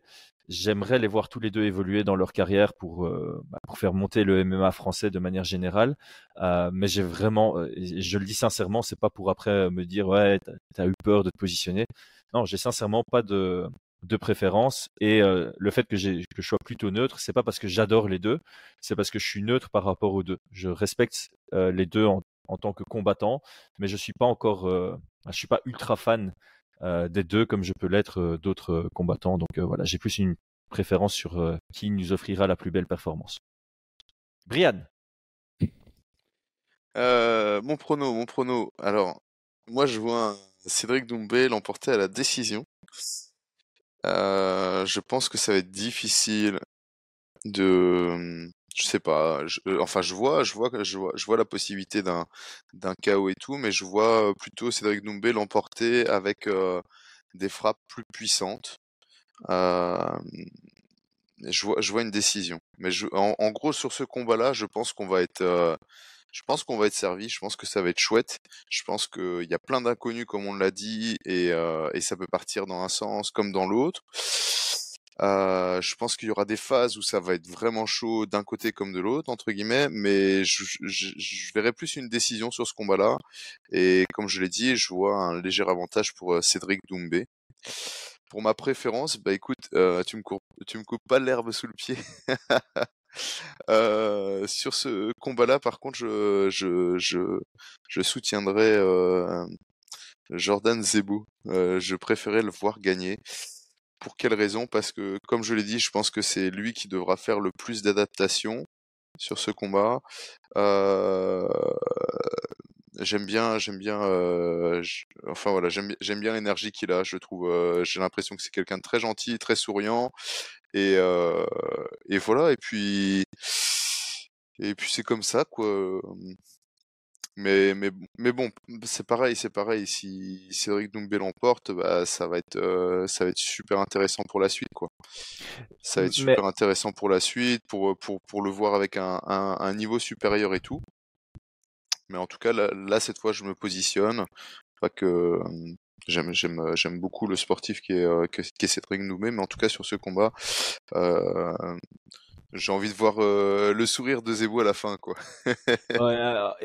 J'aimerais les voir tous les deux évoluer dans leur carrière pour, euh, bah, pour faire monter le MMA français de manière générale. Euh, mais j'ai vraiment, je le dis sincèrement, c'est pas pour après me dire ouais, t'as as eu peur de te positionner. Non, j'ai sincèrement pas de, de préférence et euh, le fait que, que je sois plutôt neutre, c'est pas parce que j'adore les deux, c'est parce que je suis neutre par rapport aux deux. Je respecte euh, les deux en, en tant que combattant, mais je suis pas encore, euh, je suis pas ultra fan euh, des deux comme je peux l'être euh, d'autres combattants. Donc voilà, j'ai plus une préférence sur qui nous offrira la plus belle performance. Brian. mon prono, mon prono. Alors, moi je vois Cédric Doumbé l'emporter à la décision. je pense que ça va être difficile de je sais pas. Je, euh, enfin, je vois, je vois, je vois, je vois la possibilité d'un d'un chaos et tout, mais je vois plutôt Cédric Doumbé l'emporter avec euh, des frappes plus puissantes. Euh, je vois, je vois une décision. Mais je, en, en gros, sur ce combat-là, je pense qu'on va être, je pense qu'on va être servi. Je pense que ça va être chouette. Je pense qu'il y a plein d'inconnus, comme on l'a dit, et, euh, et ça peut partir dans un sens comme dans l'autre. Euh, je pense qu'il y aura des phases où ça va être vraiment chaud d'un côté comme de l'autre, entre guillemets, mais je, je, je, verrai plus une décision sur ce combat-là. Et comme je l'ai dit, je vois un léger avantage pour euh, Cédric Doumbé. Pour ma préférence, bah écoute, euh, tu me coupes, tu me coupes pas l'herbe sous le pied. euh, sur ce combat-là, par contre, je, je, je, je soutiendrai euh, Jordan Zebou. Euh, je préférais le voir gagner. Pour quelle raison Parce que, comme je l'ai dit, je pense que c'est lui qui devra faire le plus d'adaptation sur ce combat. Euh... J'aime bien, j'aime bien, euh... enfin voilà, j'aime bien l'énergie qu'il a. Je trouve, euh... j'ai l'impression que c'est quelqu'un de très gentil, très souriant, et euh, et voilà. Et puis et puis c'est comme ça quoi. Mais, mais, mais bon, c'est pareil, c'est pareil. Si Cédric Doumbé l'emporte, bah, ça va être, euh, ça va être super intéressant pour la suite, quoi. Ça va être super mais... intéressant pour la suite, pour, pour, pour le voir avec un, un, un, niveau supérieur et tout. Mais en tout cas, là, là cette fois, je me positionne. Pas que j'aime, j'aime, j'aime beaucoup le sportif qui est, qui est Cédric Doumbé, mais en tout cas sur ce combat, euh, j'ai envie de voir euh, le sourire de Zebo à la fin, quoi. ouais, alors,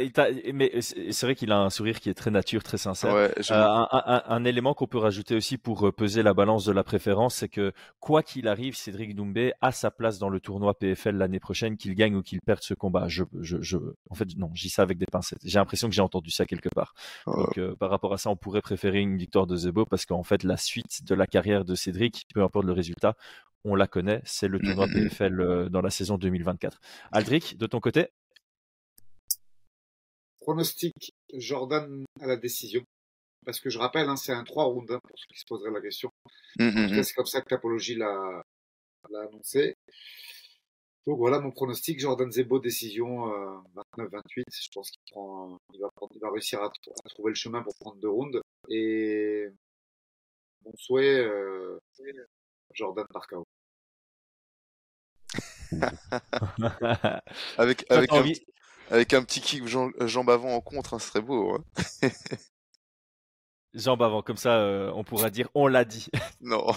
mais c'est vrai qu'il a un sourire qui est très nature, très sincère. Ouais, euh, un, un, un, élément qu'on peut rajouter aussi pour euh, peser la balance de la préférence, c'est que quoi qu'il arrive, Cédric Doumbé a sa place dans le tournoi PFL l'année prochaine, qu'il gagne ou qu'il perde ce combat. Je, je, je, en fait, non, dis ça avec des pincettes. J'ai l'impression que j'ai entendu ça quelque part. Ouais. Donc, euh, par rapport à ça, on pourrait préférer une victoire de Zebo parce qu'en fait, la suite de la carrière de Cédric, peu importe le résultat, on la connaît, c'est le tournoi PFL euh, dans la saison 2024. Aldric, de ton côté? Pronostic Jordan à la décision. Parce que je rappelle, hein, c'est un 3 rounds hein, pour ceux qui se poseraient la question. C'est comme ça que Tapologie l'a annoncé. Donc voilà mon pronostic. Jordan Zebo, décision euh, 29-28. Je pense qu'il prend, il va, prendre, il va réussir à, à, trouver le chemin pour prendre deux rounds. Et mon souhait, euh, Jordan par KO. avec, avec, un, avec un petit kick jambe, jambe avant en contre, hein, ce serait beau. Hein jambe avant, comme ça, euh, on pourra dire on l'a dit. Non.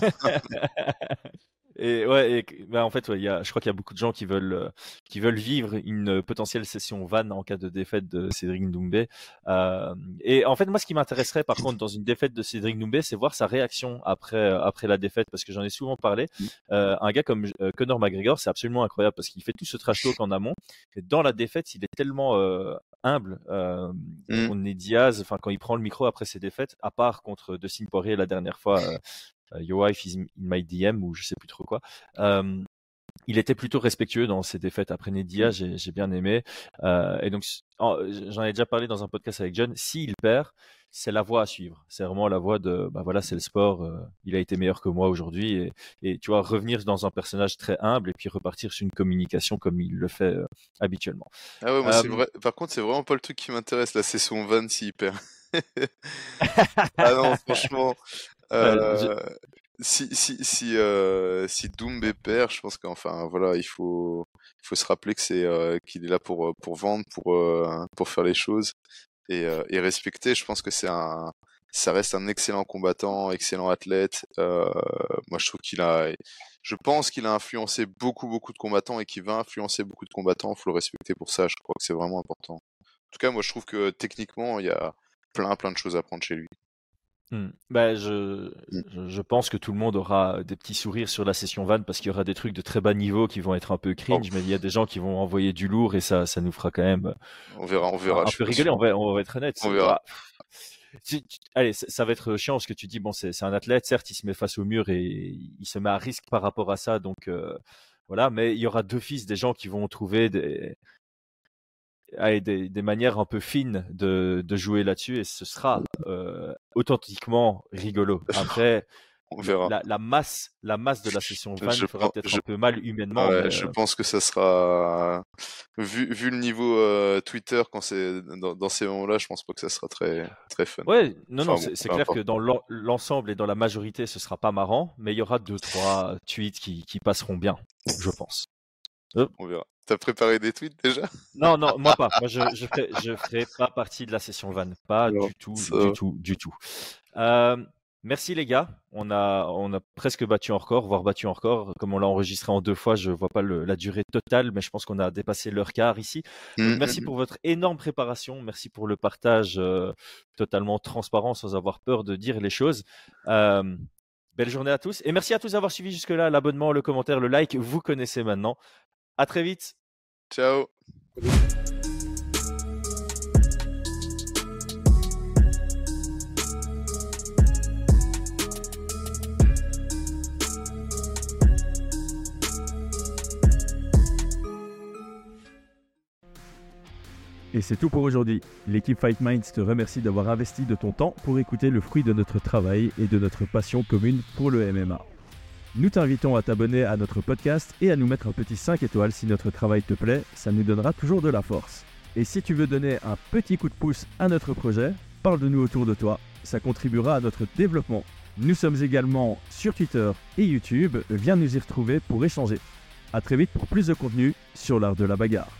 Et ouais, et, bah, en fait, ouais, y a, je crois qu'il y a beaucoup de gens qui veulent, euh, qui veulent vivre une potentielle session van en cas de défaite de Cédric Ndoumbé. Euh, et en fait, moi, ce qui m'intéresserait, par contre, dans une défaite de Cédric Ndoumbé, c'est voir sa réaction après, euh, après la défaite, parce que j'en ai souvent parlé. Mm. Euh, un gars comme euh, Conor McGregor, c'est absolument incroyable parce qu'il fait tout ce trash talk en amont. Et dans la défaite, il est tellement humble. Euh, mm. On est Diaz, enfin, quand il prend le micro après ses défaites, à part contre Dustin Poirier la dernière fois. Euh, Your Wife is in my DM ou je sais plus trop quoi. Euh, il était plutôt respectueux dans ses défaites après Nedia, mm. j'ai bien aimé. Euh, et donc, j'en ai déjà parlé dans un podcast avec John. S'il perd, c'est la voie à suivre. C'est vraiment la voie de, bah voilà, c'est le sport. il a été meilleur que moi aujourd'hui, et, et, tu vois, revenir dans un personnage très humble et puis repartir sur une communication comme il le fait habituellement. Ah ouais, moi c'est vrai. Par contre, c'est vraiment pas le truc qui m'intéresse. La session van s'il perd. ah non, franchement, euh, si si si euh, si Doumbé perd, je pense qu'enfin voilà, il faut il faut se rappeler que c'est euh, qu'il est là pour pour vendre, pour pour faire les choses et, et respecter. Je pense que c'est un ça reste un excellent combattant, excellent athlète. moi, je trouve qu'il a, je pense qu'il a influencé beaucoup, beaucoup de combattants et qu'il va influencer beaucoup de combattants. Il faut le respecter pour ça. Je crois que c'est vraiment important. En tout cas, moi, je trouve que techniquement, il y a plein, plein de choses à prendre chez lui. Mmh. Bah, je, je, pense que tout le monde aura des petits sourires sur la session van parce qu'il y aura des trucs de très bas niveau qui vont être un peu cringe, oh. mais il y a des gens qui vont envoyer du lourd et ça, ça nous fera quand même. On verra, on verra. Un peu rigoler, on va, on va être honnête. On verra. Allez, ça va être chiant ce que tu dis. Bon, c'est un athlète, certes, il se met face au mur et il se met à risque par rapport à ça, donc euh, voilà. Mais il y aura deux fils des gens qui vont trouver des, des, des, manières un peu fines de, de jouer là-dessus et ce sera euh, authentiquement rigolo. Après, on verra. La, la, masse, la masse de la session van je fera peut-être un peu mal humainement. Ouais, Je euh, pense que ça sera vu, vu le niveau euh, Twitter quand c'est dans, dans, ces moments-là, je pense pas que ça sera très très fun. Ouais, non non, c'est clair que dans l'ensemble et dans la majorité, ce sera pas marrant, mais il y aura deux trois tweets qui, qui passeront bien, je pense. On verra. T'as préparé des tweets déjà? Non, non, moi pas. Moi, je je ferai, je ferai pas partie de la session van. Pas du tout, du tout, du tout. Euh, merci les gars. On a, on a presque battu en record, voire battu en record. Comme on l'a enregistré en deux fois, je vois pas le, la durée totale, mais je pense qu'on a dépassé l'heure quart ici. Mmh, merci mmh, pour mmh. votre énorme préparation. Merci pour le partage euh, totalement transparent, sans avoir peur de dire les choses. Euh, belle journée à tous et merci à tous d'avoir suivi jusque-là. L'abonnement, le commentaire, le like, vous connaissez maintenant. À très vite. Ciao. Et c'est tout pour aujourd'hui. L'équipe Fight Minds te remercie d'avoir investi de ton temps pour écouter le fruit de notre travail et de notre passion commune pour le MMA. Nous t'invitons à t'abonner à notre podcast et à nous mettre un petit 5 étoiles si notre travail te plaît, ça nous donnera toujours de la force. Et si tu veux donner un petit coup de pouce à notre projet, parle de nous autour de toi, ça contribuera à notre développement. Nous sommes également sur Twitter et YouTube, viens nous y retrouver pour échanger. A très vite pour plus de contenu sur l'art de la bagarre.